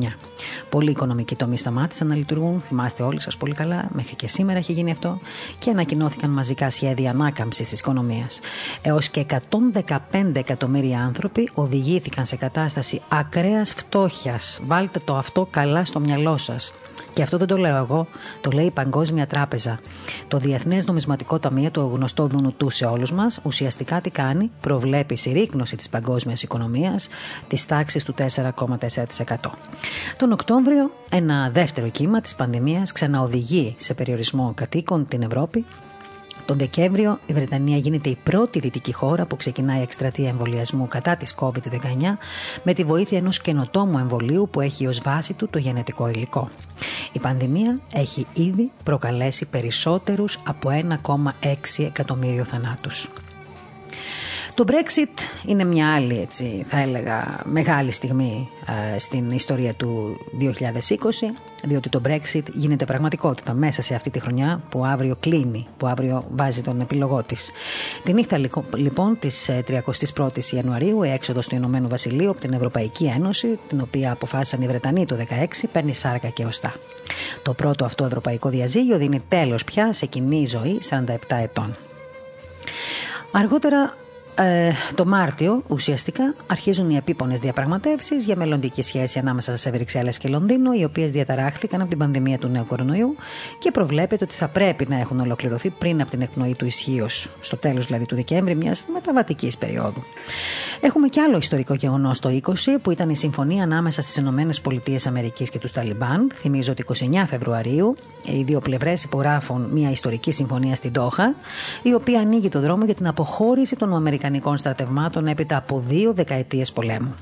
Πολλοί οικονομικοί τομείς σταμάτησαν να λειτουργούν, θυμάστε όλοι σας πολύ καλά, μέχρι και σήμερα έχει γίνει αυτό και ανακοινώθηκαν μαζικά σχέδια ανάκαμψης της οικονομίας. Έως και 115 εκατομμύρια άνθρωποι οδηγήθηκαν σε κατάσταση ακραίας φτώχειας. Βάλτε το αυτό καλά στο μυαλό σας. Και αυτό δεν το λέω εγώ, το λέει η Παγκόσμια Τράπεζα. Το Διεθνές Νομισματικό Ταμείο, το γνωστό δουνουτού σε όλους μας, ουσιαστικά τι κάνει, προβλέπει συρρήκνωση της παγκόσμιας οικονομίας της τάξης του 4,4%. Τον Οκτώβριο, ένα δεύτερο κύμα της πανδημίας ξαναοδηγεί σε περιορισμό κατοίκων την Ευρώπη τον Δεκέμβριο η Βρετανία γίνεται η πρώτη δυτική χώρα που ξεκινάει εκστρατεία εμβολιασμού κατά της COVID-19 με τη βοήθεια ενός καινοτόμου εμβολίου που έχει ως βάση του το γενετικό υλικό. Η πανδημία έχει ήδη προκαλέσει περισσότερους από 1,6 εκατομμύριο θανάτους. Το Brexit είναι μια άλλη, έτσι, θα έλεγα, μεγάλη στιγμή ε, στην ιστορία του 2020, διότι το Brexit γίνεται πραγματικότητα μέσα σε αυτή τη χρονιά που αύριο κλείνει, που αύριο βάζει τον επιλογό της. Τη νύχτα λοιπόν της 31ης ε, Ιανουαρίου, η έξοδος του Ηνωμένου Βασιλείου από την Ευρωπαϊκή Ένωση, την οποία αποφάσισαν οι Βρετανοί το 2016, παίρνει σάρκα και οστά. Το πρώτο αυτό ευρωπαϊκό διαζύγιο δίνει τέλος πια σε κοινή ζωή 47 ετών. Αργότερα ε, το Μάρτιο ουσιαστικά αρχίζουν οι επίπονες διαπραγματεύσεις για μελλοντική σχέση ανάμεσα σε Βρυξέλλες και Λονδίνο, οι οποίες διαταράχθηκαν από την πανδημία του νέου κορονοϊού και προβλέπεται ότι θα πρέπει να έχουν ολοκληρωθεί πριν από την εκπνοή του ισχύως, στο τέλος δηλαδή του Δεκέμβρη, μιας μεταβατικής περίοδου. Έχουμε και άλλο ιστορικό γεγονός το 20, που ήταν η συμφωνία ανάμεσα στις ΗΠΑ και τους Ταλιμπάν. Θυμίζω ότι 29 Φεβρουαρίου οι δύο πλευρές υπογράφουν μια ιστορική συμφωνία στην Τόχα, η οποία ανοίγει το δρόμο για την αποχώρηση των Αμερικανικών στρατευμάτων έπειτα από δύο δεκαετίες πολέμου.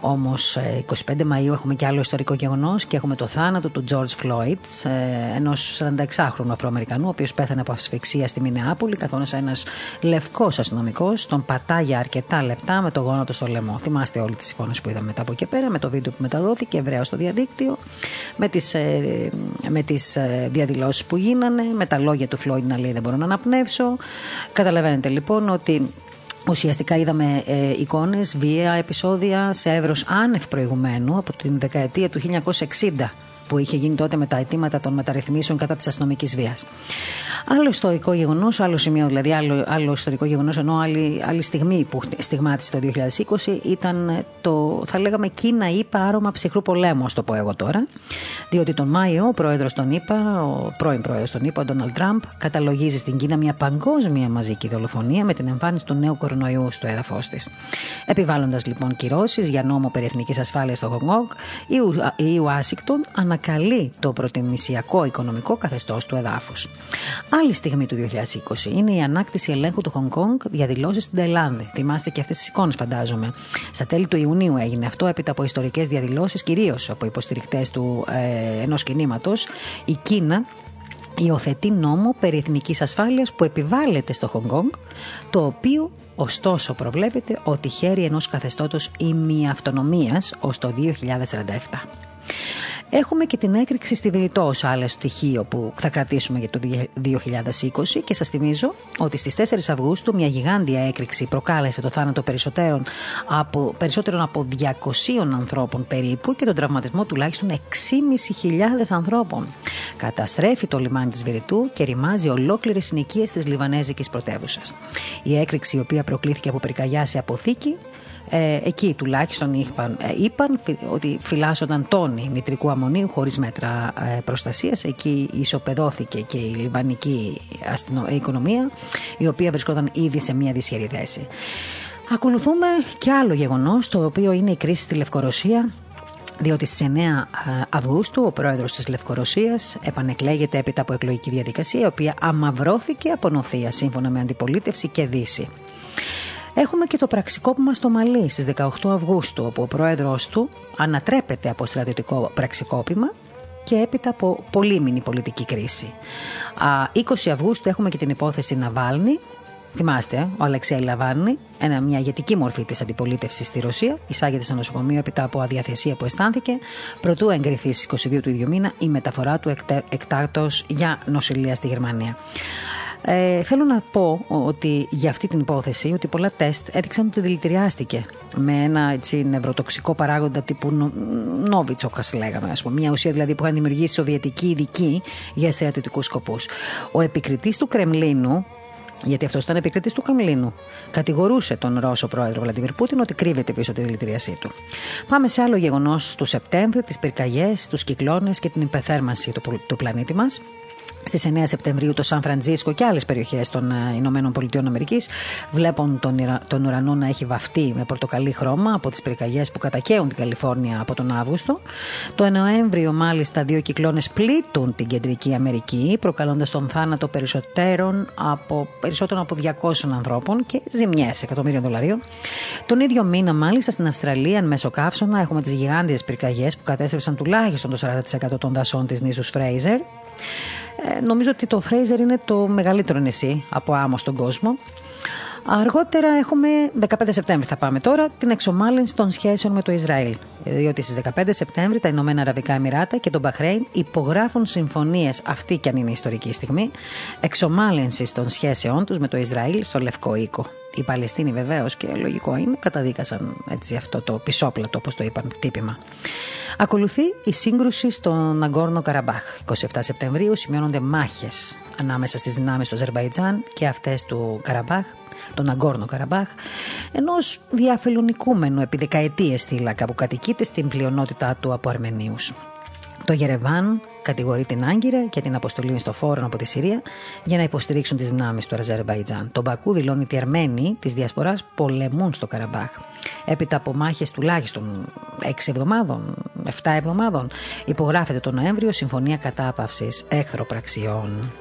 Όμως, 25 Μαου έχουμε και άλλο ιστορικό γεγονός και έχουμε το θάνατο του George Floyd, ε, ενός 46χρονου Αφροαμερικανού, ο οποίος πέθανε από ασφυξία στη Μινεάπολη, καθώ ένας λευκός αστυνομικός τον πατά για αρκετά λεπτά με το γόνατο στο λαιμό. Θυμάστε όλες τις εικόνες που είδαμε μετά από εκεί πέρα, με το βίντεο που μεταδόθηκε ευρέως στο διαδίκτυο, με τις με τις ε, ε, διαδηλώσεις που γίνανε, με τα λόγια του Floyd να λέει Δεν μπορώ να αναπνεύσω. Καταλαβαίνετε λοιπόν ότι Ουσιαστικά είδαμε ε, εικόνες, βία, επεισόδια σε εύρος άνευ προηγουμένου από την δεκαετία του 1960 που είχε γίνει τότε με τα αιτήματα των μεταρρυθμίσεων κατά της αστυνομικής βίας. Άλλο ιστορικό γεγονός, άλλο σημείο δηλαδή, άλλο, άλλο ιστορικό γεγονός, ενώ άλλη, άλλη στιγμή που στιγμάτισε το 2020 ήταν το, θα λέγαμε, Κίνα ή άρωμα ψυχρού πολέμου, ας το πω εγώ τώρα. Διότι τον Μάιο ο πρόεδρος των ΗΠΑ, ο πρώην πρόεδρος των ΗΠΑ, ο Ντόναλτ Τραμπ, καταλογίζει στην Κίνα μια παγκόσμια μαζική δολοφονία με την εμφάνιση του νέου κορονοϊού στο έδαφος της. Επιβάλλοντας λοιπόν κυρώσεις για νόμο περί εθνικής ασφάλειας στο Χονγκ η Ουάσιγκτον ανακαλεί το προτιμησιακό οικονομικό καθεστώς του εδάφους. Άλλη στιγμή του 2020 είναι η ανάκτηση ελέγχου του Χονγκ Κόνγκ διαδηλώσει στην Ταϊλάνδη. Θυμάστε και αυτές τις εικόνες, φαντάζομαι. Στα τέλη του Ιουνίου έγινε αυτό έπειτα από ιστορικές διαδηλώσεις, κυρίως από υποστηρικτές του ε, ενός κινήματος. Η Κίνα υιοθετεί νόμο περί εθνικής ασφάλειας που επιβάλλεται στο Χονγκ το οποίο ωστόσο προβλέπεται ότι χαίρει ενός καθεστώτος ημιαυτονομίας ως το 2047. Έχουμε και την έκρηξη στη Βηρητό ως άλλο στοιχείο που θα κρατήσουμε για το 2020 και σας θυμίζω ότι στις 4 Αυγούστου μια γιγάντια έκρηξη προκάλεσε το θάνατο περισσότερων από, περισσότερων από 200 ανθρώπων περίπου και τον τραυματισμό τουλάχιστον 6.500 ανθρώπων. Καταστρέφει το λιμάνι της Βηρητού και ρημάζει ολόκληρες συνοικίες της Λιβανέζικης πρωτεύουσας. Η έκρηξη η οποία προκλήθηκε από πυρκαγιά σε αποθήκη ε, εκεί τουλάχιστον είπαν, ε, είπαν ότι φυλάσσονταν τόνοι νητρικού αμμονίου χωρίς μέτρα ε, προστασίας. Εκεί ισοπεδώθηκε και η λιβανική αστυνο, οικονομία η οποία βρισκόταν ήδη σε μια δυσχερή θέση. Ακολουθούμε και άλλο γεγονός το οποίο είναι η κρίση στη Λευκορωσία διότι στις 9 Αυγούστου ο πρόεδρος της Λευκορωσίας επανεκλέγεται έπειτα από εκλογική διαδικασία η οποία αμαυρώθηκε από νοθεία σύμφωνα με αντιπολίτευση και δύση. Έχουμε και το πραξικόπημα στο Μαλί στις 18 Αυγούστου, όπου ο πρόεδρος του ανατρέπεται από στρατιωτικό πραξικόπημα και έπειτα από πολύμηνη πολιτική κρίση. 20 Αυγούστου έχουμε και την υπόθεση Ναβάλνη, Θυμάστε, ο Αλεξέη Λαβάνη, ένα, μια ηγετική μορφή της αντιπολίτευσης στη Ρωσία, εισάγεται σε νοσοκομείο έπειτα από αδιαθεσία που αισθάνθηκε, προτού εγκριθεί στις 22 του ίδιου μήνα η μεταφορά του εκτάκτο για νοσηλεία στη Γερμανία. Ε, θέλω να πω ότι για αυτή την υπόθεση ότι πολλά τεστ έδειξαν ότι δηλητηριάστηκε με ένα έτσι, νευροτοξικό παράγοντα τύπου Νόβιτσοκα, λέγαμε. Ας πούμε, μια ουσία δηλαδή που είχαν δημιουργήσει Σοβιετική ειδική για στρατιωτικούς σκοπούς. Ο επικριτής του Κρεμλίνου, γιατί αυτός ήταν επικριτής του Καμλίνου. Κατηγορούσε τον Ρώσο πρόεδρο Βλαντιμίρ Πούτιν ότι κρύβεται πίσω τη δηλητηρίασή του. Πάμε σε άλλο γεγονός του Σεπτέμβρη, τις πυρκαγιές, τους κυκλώνες και την υπεθέρμανση του, του πλανήτη μας. Στις 9 Σεπτεμβρίου το Σαν Φραντζίσκο και άλλες περιοχές των ε, Ηνωμένων Πολιτειών Αμερικής βλέπουν τον, τον ουρανό να έχει βαφτεί με πορτοκαλί χρώμα από τις πυρκαγιές που κατακαίουν την Καλιφόρνια από τον Αύγουστο. Το Νοέμβριο, μάλιστα, δύο κυκλώνες πλήττουν την Κεντρική Αμερική, προκαλώντας τον θάνατο περισσότερων από, περισσότερων από 200 ανθρώπων και ζημιές εκατομμύριων δολαρίων. Τον ίδιο μήνα, μάλιστα, στην Αυστραλία, εν μέσω καύσωνα, έχουμε τις γιγάντιες πυρκαγιές που κατέστρεψαν τουλάχιστον το 40% των δασών της νήσου Φρέιζερ. Ε, νομίζω ότι το Φρέιζερ είναι το μεγαλύτερο νησί από άμμο στον κόσμο. Αργότερα έχουμε, 15 Σεπτέμβρη θα πάμε τώρα, την εξομάλυνση των σχέσεων με το Ισραήλ. Διότι στις 15 Σεπτέμβρη τα Ηνωμένα Αραβικά Εμμυράτα και το Μπαχρέιν υπογράφουν συμφωνίες, αυτή κι αν είναι ιστορική στιγμή, εξομάλυνσης των σχέσεών τους με το Ισραήλ στο Λευκό Οίκο. Οι Παλαιστίνοι βεβαίως και λογικό είναι, καταδίκασαν έτσι αυτό το πισόπλατο, όπως το είπαν, τύπημα. Ακολουθεί η σύγκρουση στο Ναγκόρνο Καραμπάχ. 27 Σεπτεμβρίου σημειώνονται μάχες ανάμεσα στις δυνάμεις του Αζερβαϊτζάν και αυτές του Καραμπάχ τον Αγκόρνο Καραμπάχ, ενός διαφελονικούμενου επί δεκαετίες θύλακα που κατοικείται στην πλειονότητά του από Αρμενίους. Το Γερεβάν κατηγορεί την Άγκυρα και την αποστολή μισθοφόρων από τη Συρία για να υποστηρίξουν τις δυνάμεις του Αζερβαϊτζάν. Το Μπακού δηλώνει ότι οι Αρμένοι της Διασποράς πολεμούν στο Καραμπάχ. Έπειτα από μάχες τουλάχιστον 6 εβδομάδων, 7 εβδομάδων, υπογράφεται το Νοέμβριο συμφωνία κατάπαυσης εχθροπραξιών.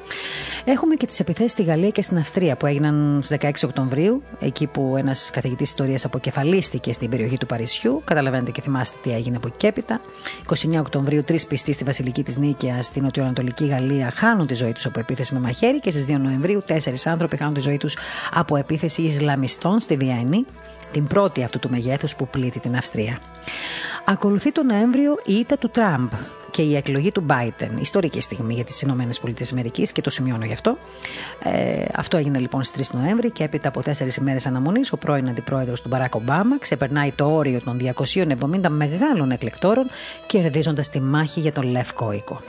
Έχουμε και τις επιθέσεις στη Γαλλία και στην Αυστρία που έγιναν στις 16 Οκτωβρίου, εκεί που ένας καθηγητής ιστορίας αποκεφαλίστηκε στην περιοχή του Παρισιού. Καταλαβαίνετε και θυμάστε τι έγινε από εκεί και έπειτα. 29 Οκτωβρίου, τρεις πιστοί στη Βασιλική της Νίκαια στην νοτιοανατολική Γαλλία χάνουν τη ζωή τους από επίθεση με μαχαίρι και στις 2 Νοεμβρίου, τέσσερις άνθρωποι χάνουν τη ζωή τους από επίθεση Ισλαμιστών στη Βιέννη την πρώτη αυτού του μεγέθους που πλήττει την Αυστρία. Ακολουθεί το Νοέμβριο η ήττα του Τραμπ και η εκλογή του Biden. Ιστορική στιγμή για τις ΗΠΑ και το σημειώνω γι' αυτό. Ε, αυτό έγινε λοιπόν στις 3 Νοέμβρη και έπειτα από τέσσερις ημέρες αναμονής, ο πρώην αντιπρόεδρος του Μπαράκ Ομπάμα ξεπερνάει το όριο των 270 μεγάλων εκλεκτόρων, κερδίζοντας τη μάχη για τον Λευκό Οίκο.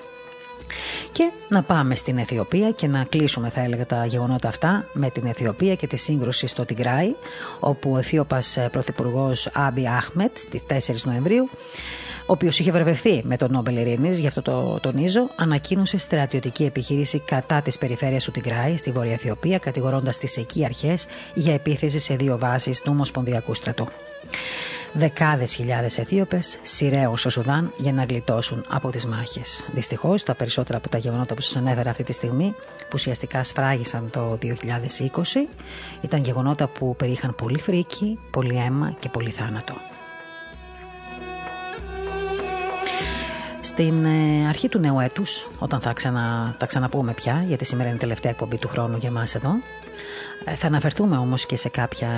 Και να πάμε στην Αιθιοπία και να κλείσουμε θα έλεγα τα γεγονότα αυτά με την Αιθιοπία και τη σύγκρουση στο Τιγκράι όπου ο Αιθίωπας Πρωθυπουργός Άμπι Άχμετ στις 4 Νοεμβρίου ο οποίος είχε βραβευτεί με τον Νόμπελ Ειρήνη, γι' αυτό το τονίζω, ανακοίνωσε στρατιωτική επιχείρηση κατά της περιφέρειας του Τιγκράη στη Βόρεια Αιθιοπία, κατηγορώντας τις εκεί αρχές για επίθεση σε δύο βάσεις του Ομοσπονδιακού στρατού. Δεκάδες χιλιάδες Αιθίωπες σειραίων στο Σουδάν για να γλιτώσουν από τις μάχες. Δυστυχώς, τα περισσότερα από τα γεγονότα που σας ανέφερα αυτή τη στιγμή, που ουσιαστικά σφράγισαν το 2020, ήταν γεγονότα που περιείχαν πολύ φρίκη, πολύ αίμα και πολύ θάνατο. Στην ε, αρχή του νέου έτους, όταν θα ξανα, τα ξαναπούμε πια, γιατί σήμερα είναι η τελευταία εκπομπή του χρόνου για εμάς εδώ, ε, θα αναφερθούμε όμως και σε κάποια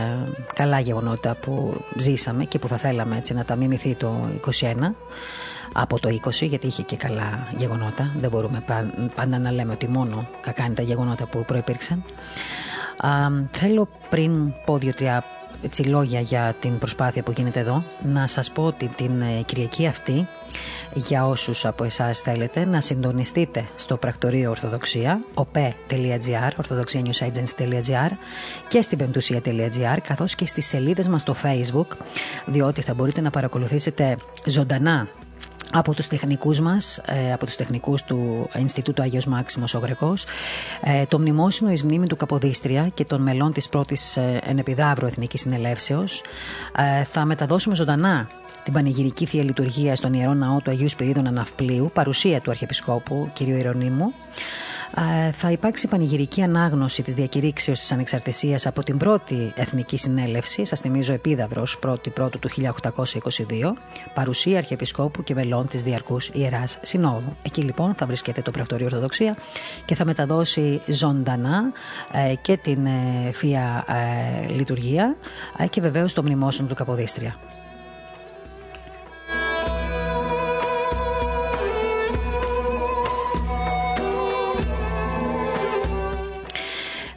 καλά γεγονότα που ζήσαμε και που θα θέλαμε έτσι να τα μιμηθεί το 21 από το 20 γιατί είχε και καλά γεγονότα. Δεν μπορούμε πάντα να λέμε ότι μόνο κακά είναι τα γεγονότα που προϋπήρξαν. θέλω πριν πω δύο-τρία έτσι, λόγια για την προσπάθεια που γίνεται εδώ να σας πω ότι την ε, Κυριακή αυτή για όσους από εσάς θέλετε να συντονιστείτε στο πρακτορείο Ορθοδοξία op.gr, orthodoxianewsagency.gr και στην πεμπτουσία.gr καθώς και στις σελίδες μας στο facebook διότι θα μπορείτε να παρακολουθήσετε ζωντανά από τους τεχνικούς μας, ε, από τους τεχνικούς του Ινστιτούτου Άγιος Μάξιμος ο Γρεκός, ε, το μνημόσυνο εις μνήμη του Καποδίστρια και των μελών της πρώτης ε, ενεπιδάβρου Εθνικής Συνελεύσεως. Θα μεταδώσουμε ζωντανά την πανηγυρική θεία λειτουργία στον Ιερό Ναό του Αγίου Σπυρίδων Αναυπλίου, παρουσία του Αρχιεπισκόπου κ. Ιερονίμου. Θα υπάρξει πανηγυρική ανάγνωση της διακηρύξεως της ανεξαρτησίας από την πρώτη Εθνική Συνέλευση, σας θυμίζω επίδαυρος 1η Πρώτου του 1822, παρουσία Αρχιεπισκόπου και βελών της Διαρκούς Ιεράς Συνόδου. Εκεί λοιπόν θα βρίσκεται το Πρακτορείο Ορθοδοξία και θα μεταδώσει ζωντανά ε, και την ε, Θεία ε, Λειτουργία και βεβαίως το μνημόσυνο του Καποδίστρια.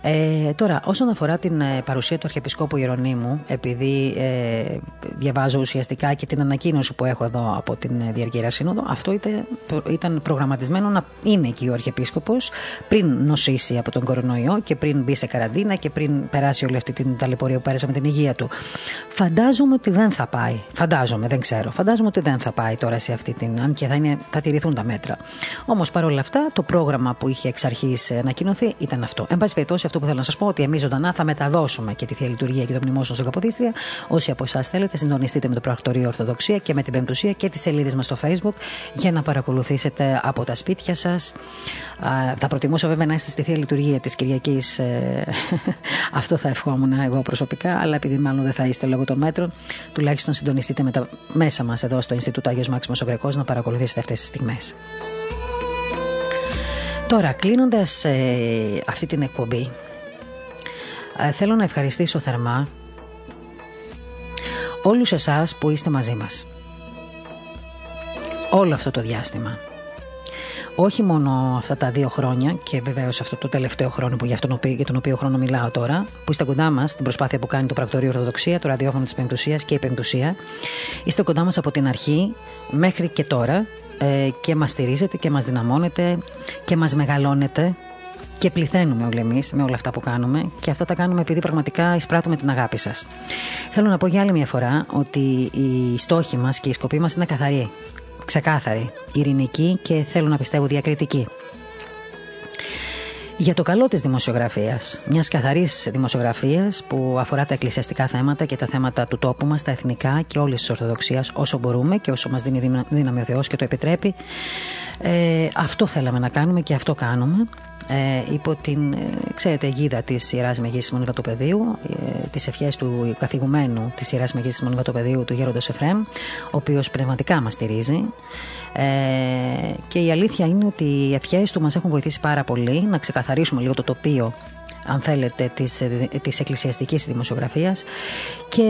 Ε, τώρα, όσον αφορά την ε, παρουσία του Αρχιεπισκόπου Ιερονίμου, επειδή ε, διαβάζω ουσιαστικά και την ανακοίνωση που έχω εδώ από την ε, Διαρκεία Σύνοδο, αυτό ήταν, ήταν προγραμματισμένο να είναι εκεί ο Αρχιεπίσκοπος πριν νοσήσει από τον κορονοϊό και πριν μπει σε καραντίνα και πριν περάσει όλη αυτή την ταλαιπωρία που πέρασε με την υγεία του. Φαντάζομαι ότι δεν θα πάει. Φαντάζομαι, δεν ξέρω. Φαντάζομαι ότι δεν θα πάει τώρα σε αυτή την. αν και θα, είναι, θα τηρηθούν τα μέτρα. Όμως παρόλα αυτά, το πρόγραμμα που είχε εξ αρχής ανακοινωθεί ήταν αυτό. Εν πάση περιπτώσει, αυτό που θέλω να σας πω ότι εμείς ζωντανά θα μεταδώσουμε και τη Θεία Λειτουργία και το μνημόσυνο στον Καποδίστρια. Όσοι από εσάς θέλετε, συντονιστείτε με το Πρακτορείο Ορθοδοξία και με την Πεμπτουσία και τις σελίδες μας στο Facebook για να παρακολουθήσετε από τα σπίτια σας. Θα προτιμούσα βέβαια να είστε στη Θεία Λειτουργία της Κυριακής. Ε, αυτό θα ευχόμουν εγώ προσωπικά, αλλά επειδή μάλλον δεν θα είστε λόγω των μέτρων, τουλάχιστον συντονιστείτε με τα μέσα μας εδώ στο Ινστιτούτο Άγιος Μάξιμος Ογκρεκό να παρακολουθήσετε αυτές τις στιγμές. Τώρα, κλείνοντας ε, αυτή την εκπομπή, ε, θέλω να ευχαριστήσω θερμά όλους εσάς που είστε μαζί μας. Όλο αυτό το διάστημα. Όχι μόνο αυτά τα δύο χρόνια και βεβαίως αυτό το τελευταίο χρόνο που για, τον οποίο, για τον οποίο χρόνο μιλάω τώρα, που είστε κοντά μας στην προσπάθεια που κάνει το Πρακτορείο Ορθοδοξία, το ραδιόφωνο της Πεμπτουσίας και η Πεμπτουσία. Είστε κοντά μας από την αρχή μέχρι και τώρα ε, και μας στηρίζετε και μας δυναμώνετε και μας μεγαλώνετε και πληθαίνουμε όλοι εμείς με όλα αυτά που κάνουμε και αυτά τα κάνουμε επειδή πραγματικά εισπράττουμε την αγάπη σας. Θέλω να πω για άλλη μια φορά ότι οι στόχοι μας και οι σκοποί μας είναι καθαροί, ξεκάθαροι, ειρηνικοί και θέλω να πιστεύω διακριτικοί. Για το καλό της δημοσιογραφίας, μιας καθαρής δημοσιογραφίας που αφορά τα εκκλησιαστικά θέματα και τα θέματα του τόπου μας, τα εθνικά και όλης της Ορθοδοξίας όσο μπορούμε και όσο μας δίνει δύναμη ο Θεός και το επιτρέπει. Ε, αυτό θέλαμε να κάνουμε και αυτό κάνουμε ε, υπό την ε, ξέρετε, αιγίδα της Ιεράς Μεγή Μονιβατοπεδίου, ε, τις ευχές του καθηγουμένου της Ιεράς Μεγή Μονιβατοπεδίου, του Γέροντο Εφρέμ, ο οποίος πνευματικά μας στηρίζει. Ε, και η αλήθεια είναι ότι οι ευχές του μας έχουν βοηθήσει πάρα πολύ να ξεκαθαρίσουμε λίγο το τοπίο αν θέλετε, της, της εκκλησιαστικής δημοσιογραφίας και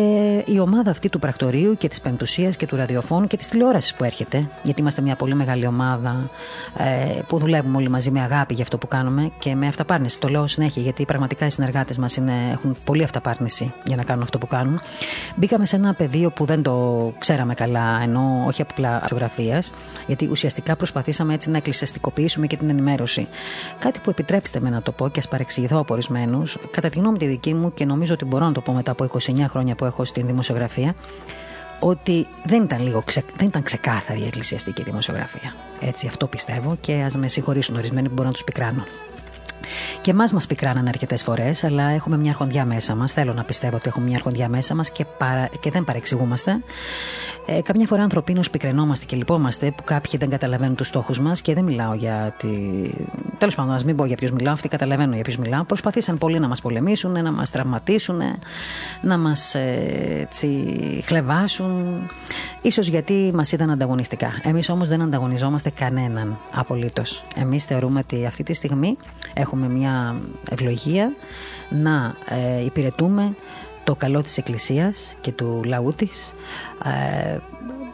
η ομάδα αυτή του πρακτορείου και της πεντουσίας και του ραδιοφώνου και της τηλεόρασης που έρχεται, γιατί είμαστε μια πολύ μεγάλη ομάδα ε, που δουλεύουμε όλοι μαζί με αγάπη για αυτό που κάνουμε και με αυταπάρνηση. Το λέω συνέχεια, γιατί πραγματικά οι συνεργάτες μας είναι, έχουν πολύ αυταπάρνηση για να κάνουν αυτό που κάνουν. Μπήκαμε σε ένα πεδίο που δεν το ξέραμε καλά, ενώ όχι απλά αυτογραφία, γιατί ουσιαστικά προσπαθήσαμε έτσι να εκκλησιαστικοποιήσουμε και την ενημέρωση. Κάτι που επιτρέψτε με να το πω και ας παρεξηγηθώ από κατά τη γνώμη τη δική μου και νομίζω ότι μπορώ να το πω μετά από 29 χρόνια που έχω στην δημοσιογραφία, ότι δεν ήταν, λίγο ξε, δεν ήταν ξεκάθαρη η εκκλησιαστική δημοσιογραφία. Έτσι, αυτό πιστεύω και ας με συγχωρήσουν ορισμένοι που μπορώ να τους πικράνω. Και εμάς μας πικράνανε αρκετές φορές, αλλά έχουμε μια αρχοντιά μέσα μας. Θέλω να πιστεύω ότι έχουμε μια αρχοντιά μέσα μας και, παρα... και δεν παρεξηγούμαστε. Ε, καμιά φορά ανθρωπίνως πικρενόμαστε και λυπόμαστε που κάποιοι δεν καταλαβαίνουν τους στόχους μας και δεν μιλάω για τη. Τέλος πάντων, ας μην πω για ποιους μιλάω, αυτοί καταλαβαίνουν για ποιους μιλάω. Προσπαθήσαν πολλοί να μας πολεμήσουν, να μας τραυματίσουν, να μας ε, χλεβάσουν. Σω γιατί μας είδαν ανταγωνιστικά. Εμείς όμως δεν ανταγωνιζόμαστε κανέναν απολύτως. Εμείς θεωρούμε ότι αυτή τη στιγμή έχουμε μια ευλογία να ε, υπηρετούμε το καλό της Εκκλησίας και του λαού της ε,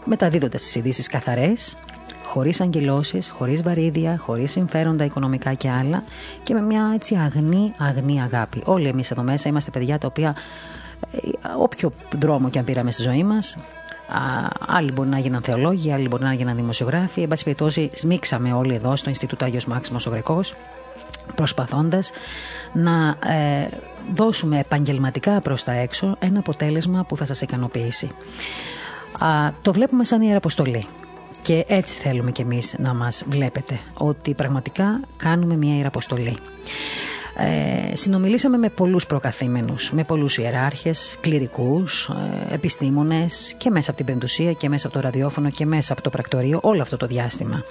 μεταδίδοντας τις ειδήσεις καθαρές χωρίς αγγελώσεις, χωρίς βαρύδια, χωρίς συμφέροντα οικονομικά και άλλα και με μια έτσι αγνή, αγνή αγάπη. Όλοι εμείς εδώ μέσα είμαστε παιδιά τα οποία ε, όποιο δρόμο και αν πήραμε στη ζωή μας άλλοι μπορεί να γίναν θεολόγοι, άλλοι μπορεί να γίναν δημοσιογράφοι. Εν πάση περιπτώσει, σμίξαμε όλοι εδώ στο Ινστιτούτο Άγιος Μάξιμος ο Γρεκός προσπαθώντας να ε, δώσουμε επαγγελματικά προς τα έξω ένα αποτέλεσμα που θα σας ικανοποιήσει. Α, το βλέπουμε σαν ιεραποστολή. Και έτσι θέλουμε κι εμείς να μας βλέπετε, ότι πραγματικά κάνουμε μια ιεραποστολή. Ε, συνομιλήσαμε με πολλούς προκαθήμενους, με πολλούς ιεράρχες, κληρικούς, ε, επιστήμονες και μέσα από την πεντουσία και μέσα από το ραδιόφωνο και μέσα από το πρακτορείο όλο αυτό το διάστημα.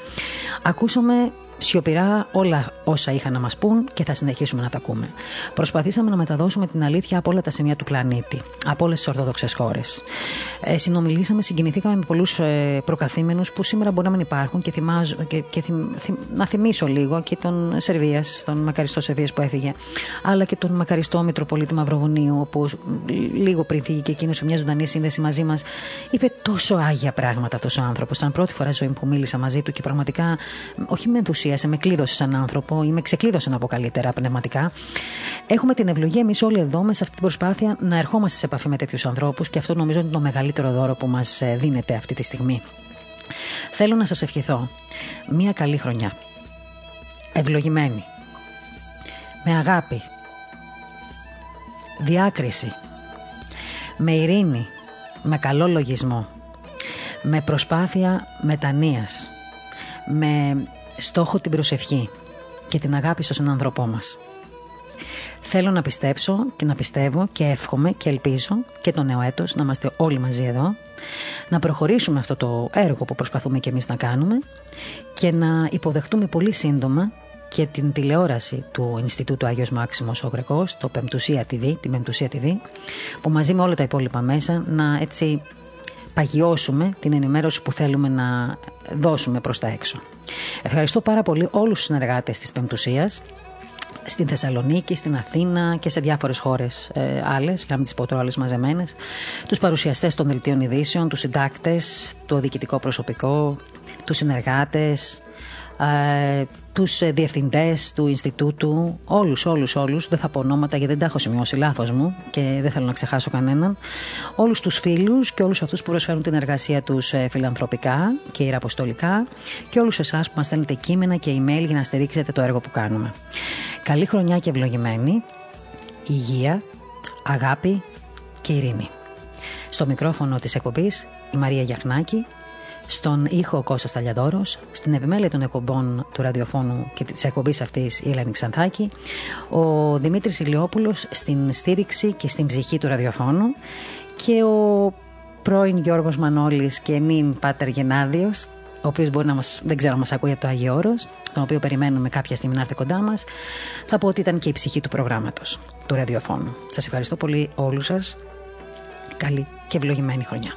Ακούσαμε σιωπηρά όλα όσα είχαν να μας πούν και θα συνεχίσουμε να τα ακούμε. Προσπαθήσαμε να μεταδώσουμε την αλήθεια από όλα τα σημεία του πλανήτη, από όλες τις Ορθόδοξες χώρες. Ε, συνομιλήσαμε, συγκινηθήκαμε με πολλούς ε, προκαθήμενους που σήμερα μπορεί να μην υπάρχουν και, θυμάζω, και, και να θυμίσω λίγο και τον Σερβίας, τον μακαριστό Σερβίας που έφυγε, αλλά και τον μακαριστό Μητροπολίτη Μαυροβουνίου, όπου λίγο πριν φύγει και εκείνος σε μια ζωντανή σύνδεση μαζί μας, είπε τόσο άγια πράγματα αυτός ο άνθρωπος. Ήταν πρώτη φορά ζωή που μίλησα μαζί του και πραγματικά, όχι με ενθουσία σε με κλείδωσε σαν άνθρωπο ή με ξεκλείδωσε να πω καλύτερα πνευματικά. Έχουμε την ευλογία εμείς όλοι εδώ μέσα σε αυτή την προσπάθεια να ερχόμαστε σε επαφή με τέτοιους ανθρώπους και αυτό νομίζω είναι το μεγαλύτερο δώρο που μας ε, δίνεται αυτή τη στιγμή. Θέλω να σας ευχηθώ μία καλή χρονιά. Ευλογημένη. Με αγάπη. Διάκριση. Με ειρήνη. Με καλό λογισμό. Με προσπάθεια μετανοίας. Με στόχο την προσευχή και την αγάπη στον άνθρωπό μας. Θέλω να πιστέψω και να πιστεύω και εύχομαι και ελπίζω και το νέο έτος να είμαστε όλοι μαζί εδώ, να προχωρήσουμε αυτό το έργο που προσπαθούμε και εμείς να κάνουμε και να υποδεχτούμε πολύ σύντομα και την τηλεόραση του Ινστιτούτου Άγιος Μάξιμος ο Γρεκός, το Πεμπτουσία TV, την Πεμπτουσία TV, που μαζί με όλα τα υπόλοιπα μέσα να έτσι παγιώσουμε την ενημέρωση που θέλουμε να δώσουμε προς τα έξω. Ευχαριστώ πάρα πολύ όλους τους συνεργάτες της Πεμπτουσίας, στην Θεσσαλονίκη, στην Αθήνα και σε διάφορες χώρες ε, άλλες, για να μην τις πω τώρα όλες μαζεμένες, τους παρουσιαστές των δελτίων ειδήσεων, τους συντάκτες, το διοικητικό προσωπικό, τους συνεργάτες, ε, τους ε, διευθυντές του Ινστιτούτου, όλους, όλους, όλους, δεν θα πω ονόματα γιατί δεν τα έχω σημειώσει λάθος μου και δεν θέλω να ξεχάσω κανέναν, όλους τους φίλους και όλους αυτούς που προσφέρουν την εργασία τους ε, φιλανθρωπικά και ιεραποστολικά και όλους εσάς που μας στέλνετε κείμενα και email για να στηρίξετε το έργο που κάνουμε. Καλή χρονιά και ευλογημένη, υγεία, αγάπη και ειρήνη. Στο μικρόφωνο της εκπομπής η Μαρία Γιαχνάκη στον ήχο ο Κώστας Ταλιαδόρος, στην επιμέλεια των εκπομπών του ραδιοφώνου και της εκπομπής αυτής η Ελένη Ξανθάκη, ο Δημήτρης Ηλιόπουλος στην στήριξη και στην ψυχή του ραδιοφώνου και ο πρώην Γιώργος Μανώλης και νυν Πάτερ Γενάδιος, ο οποίος μπορεί να μα, δεν ξέρω, να μας ακούει από το Άγιο Όρος, τον οποίο περιμένουμε κάποια στιγμή να έρθει κοντά μας, θα πω ότι ήταν και η ψυχή του προγράμματος, του ραδιοφώνου. Σας ευχαριστώ πολύ όλους σας. Καλή και ευλογημένη χρονιά.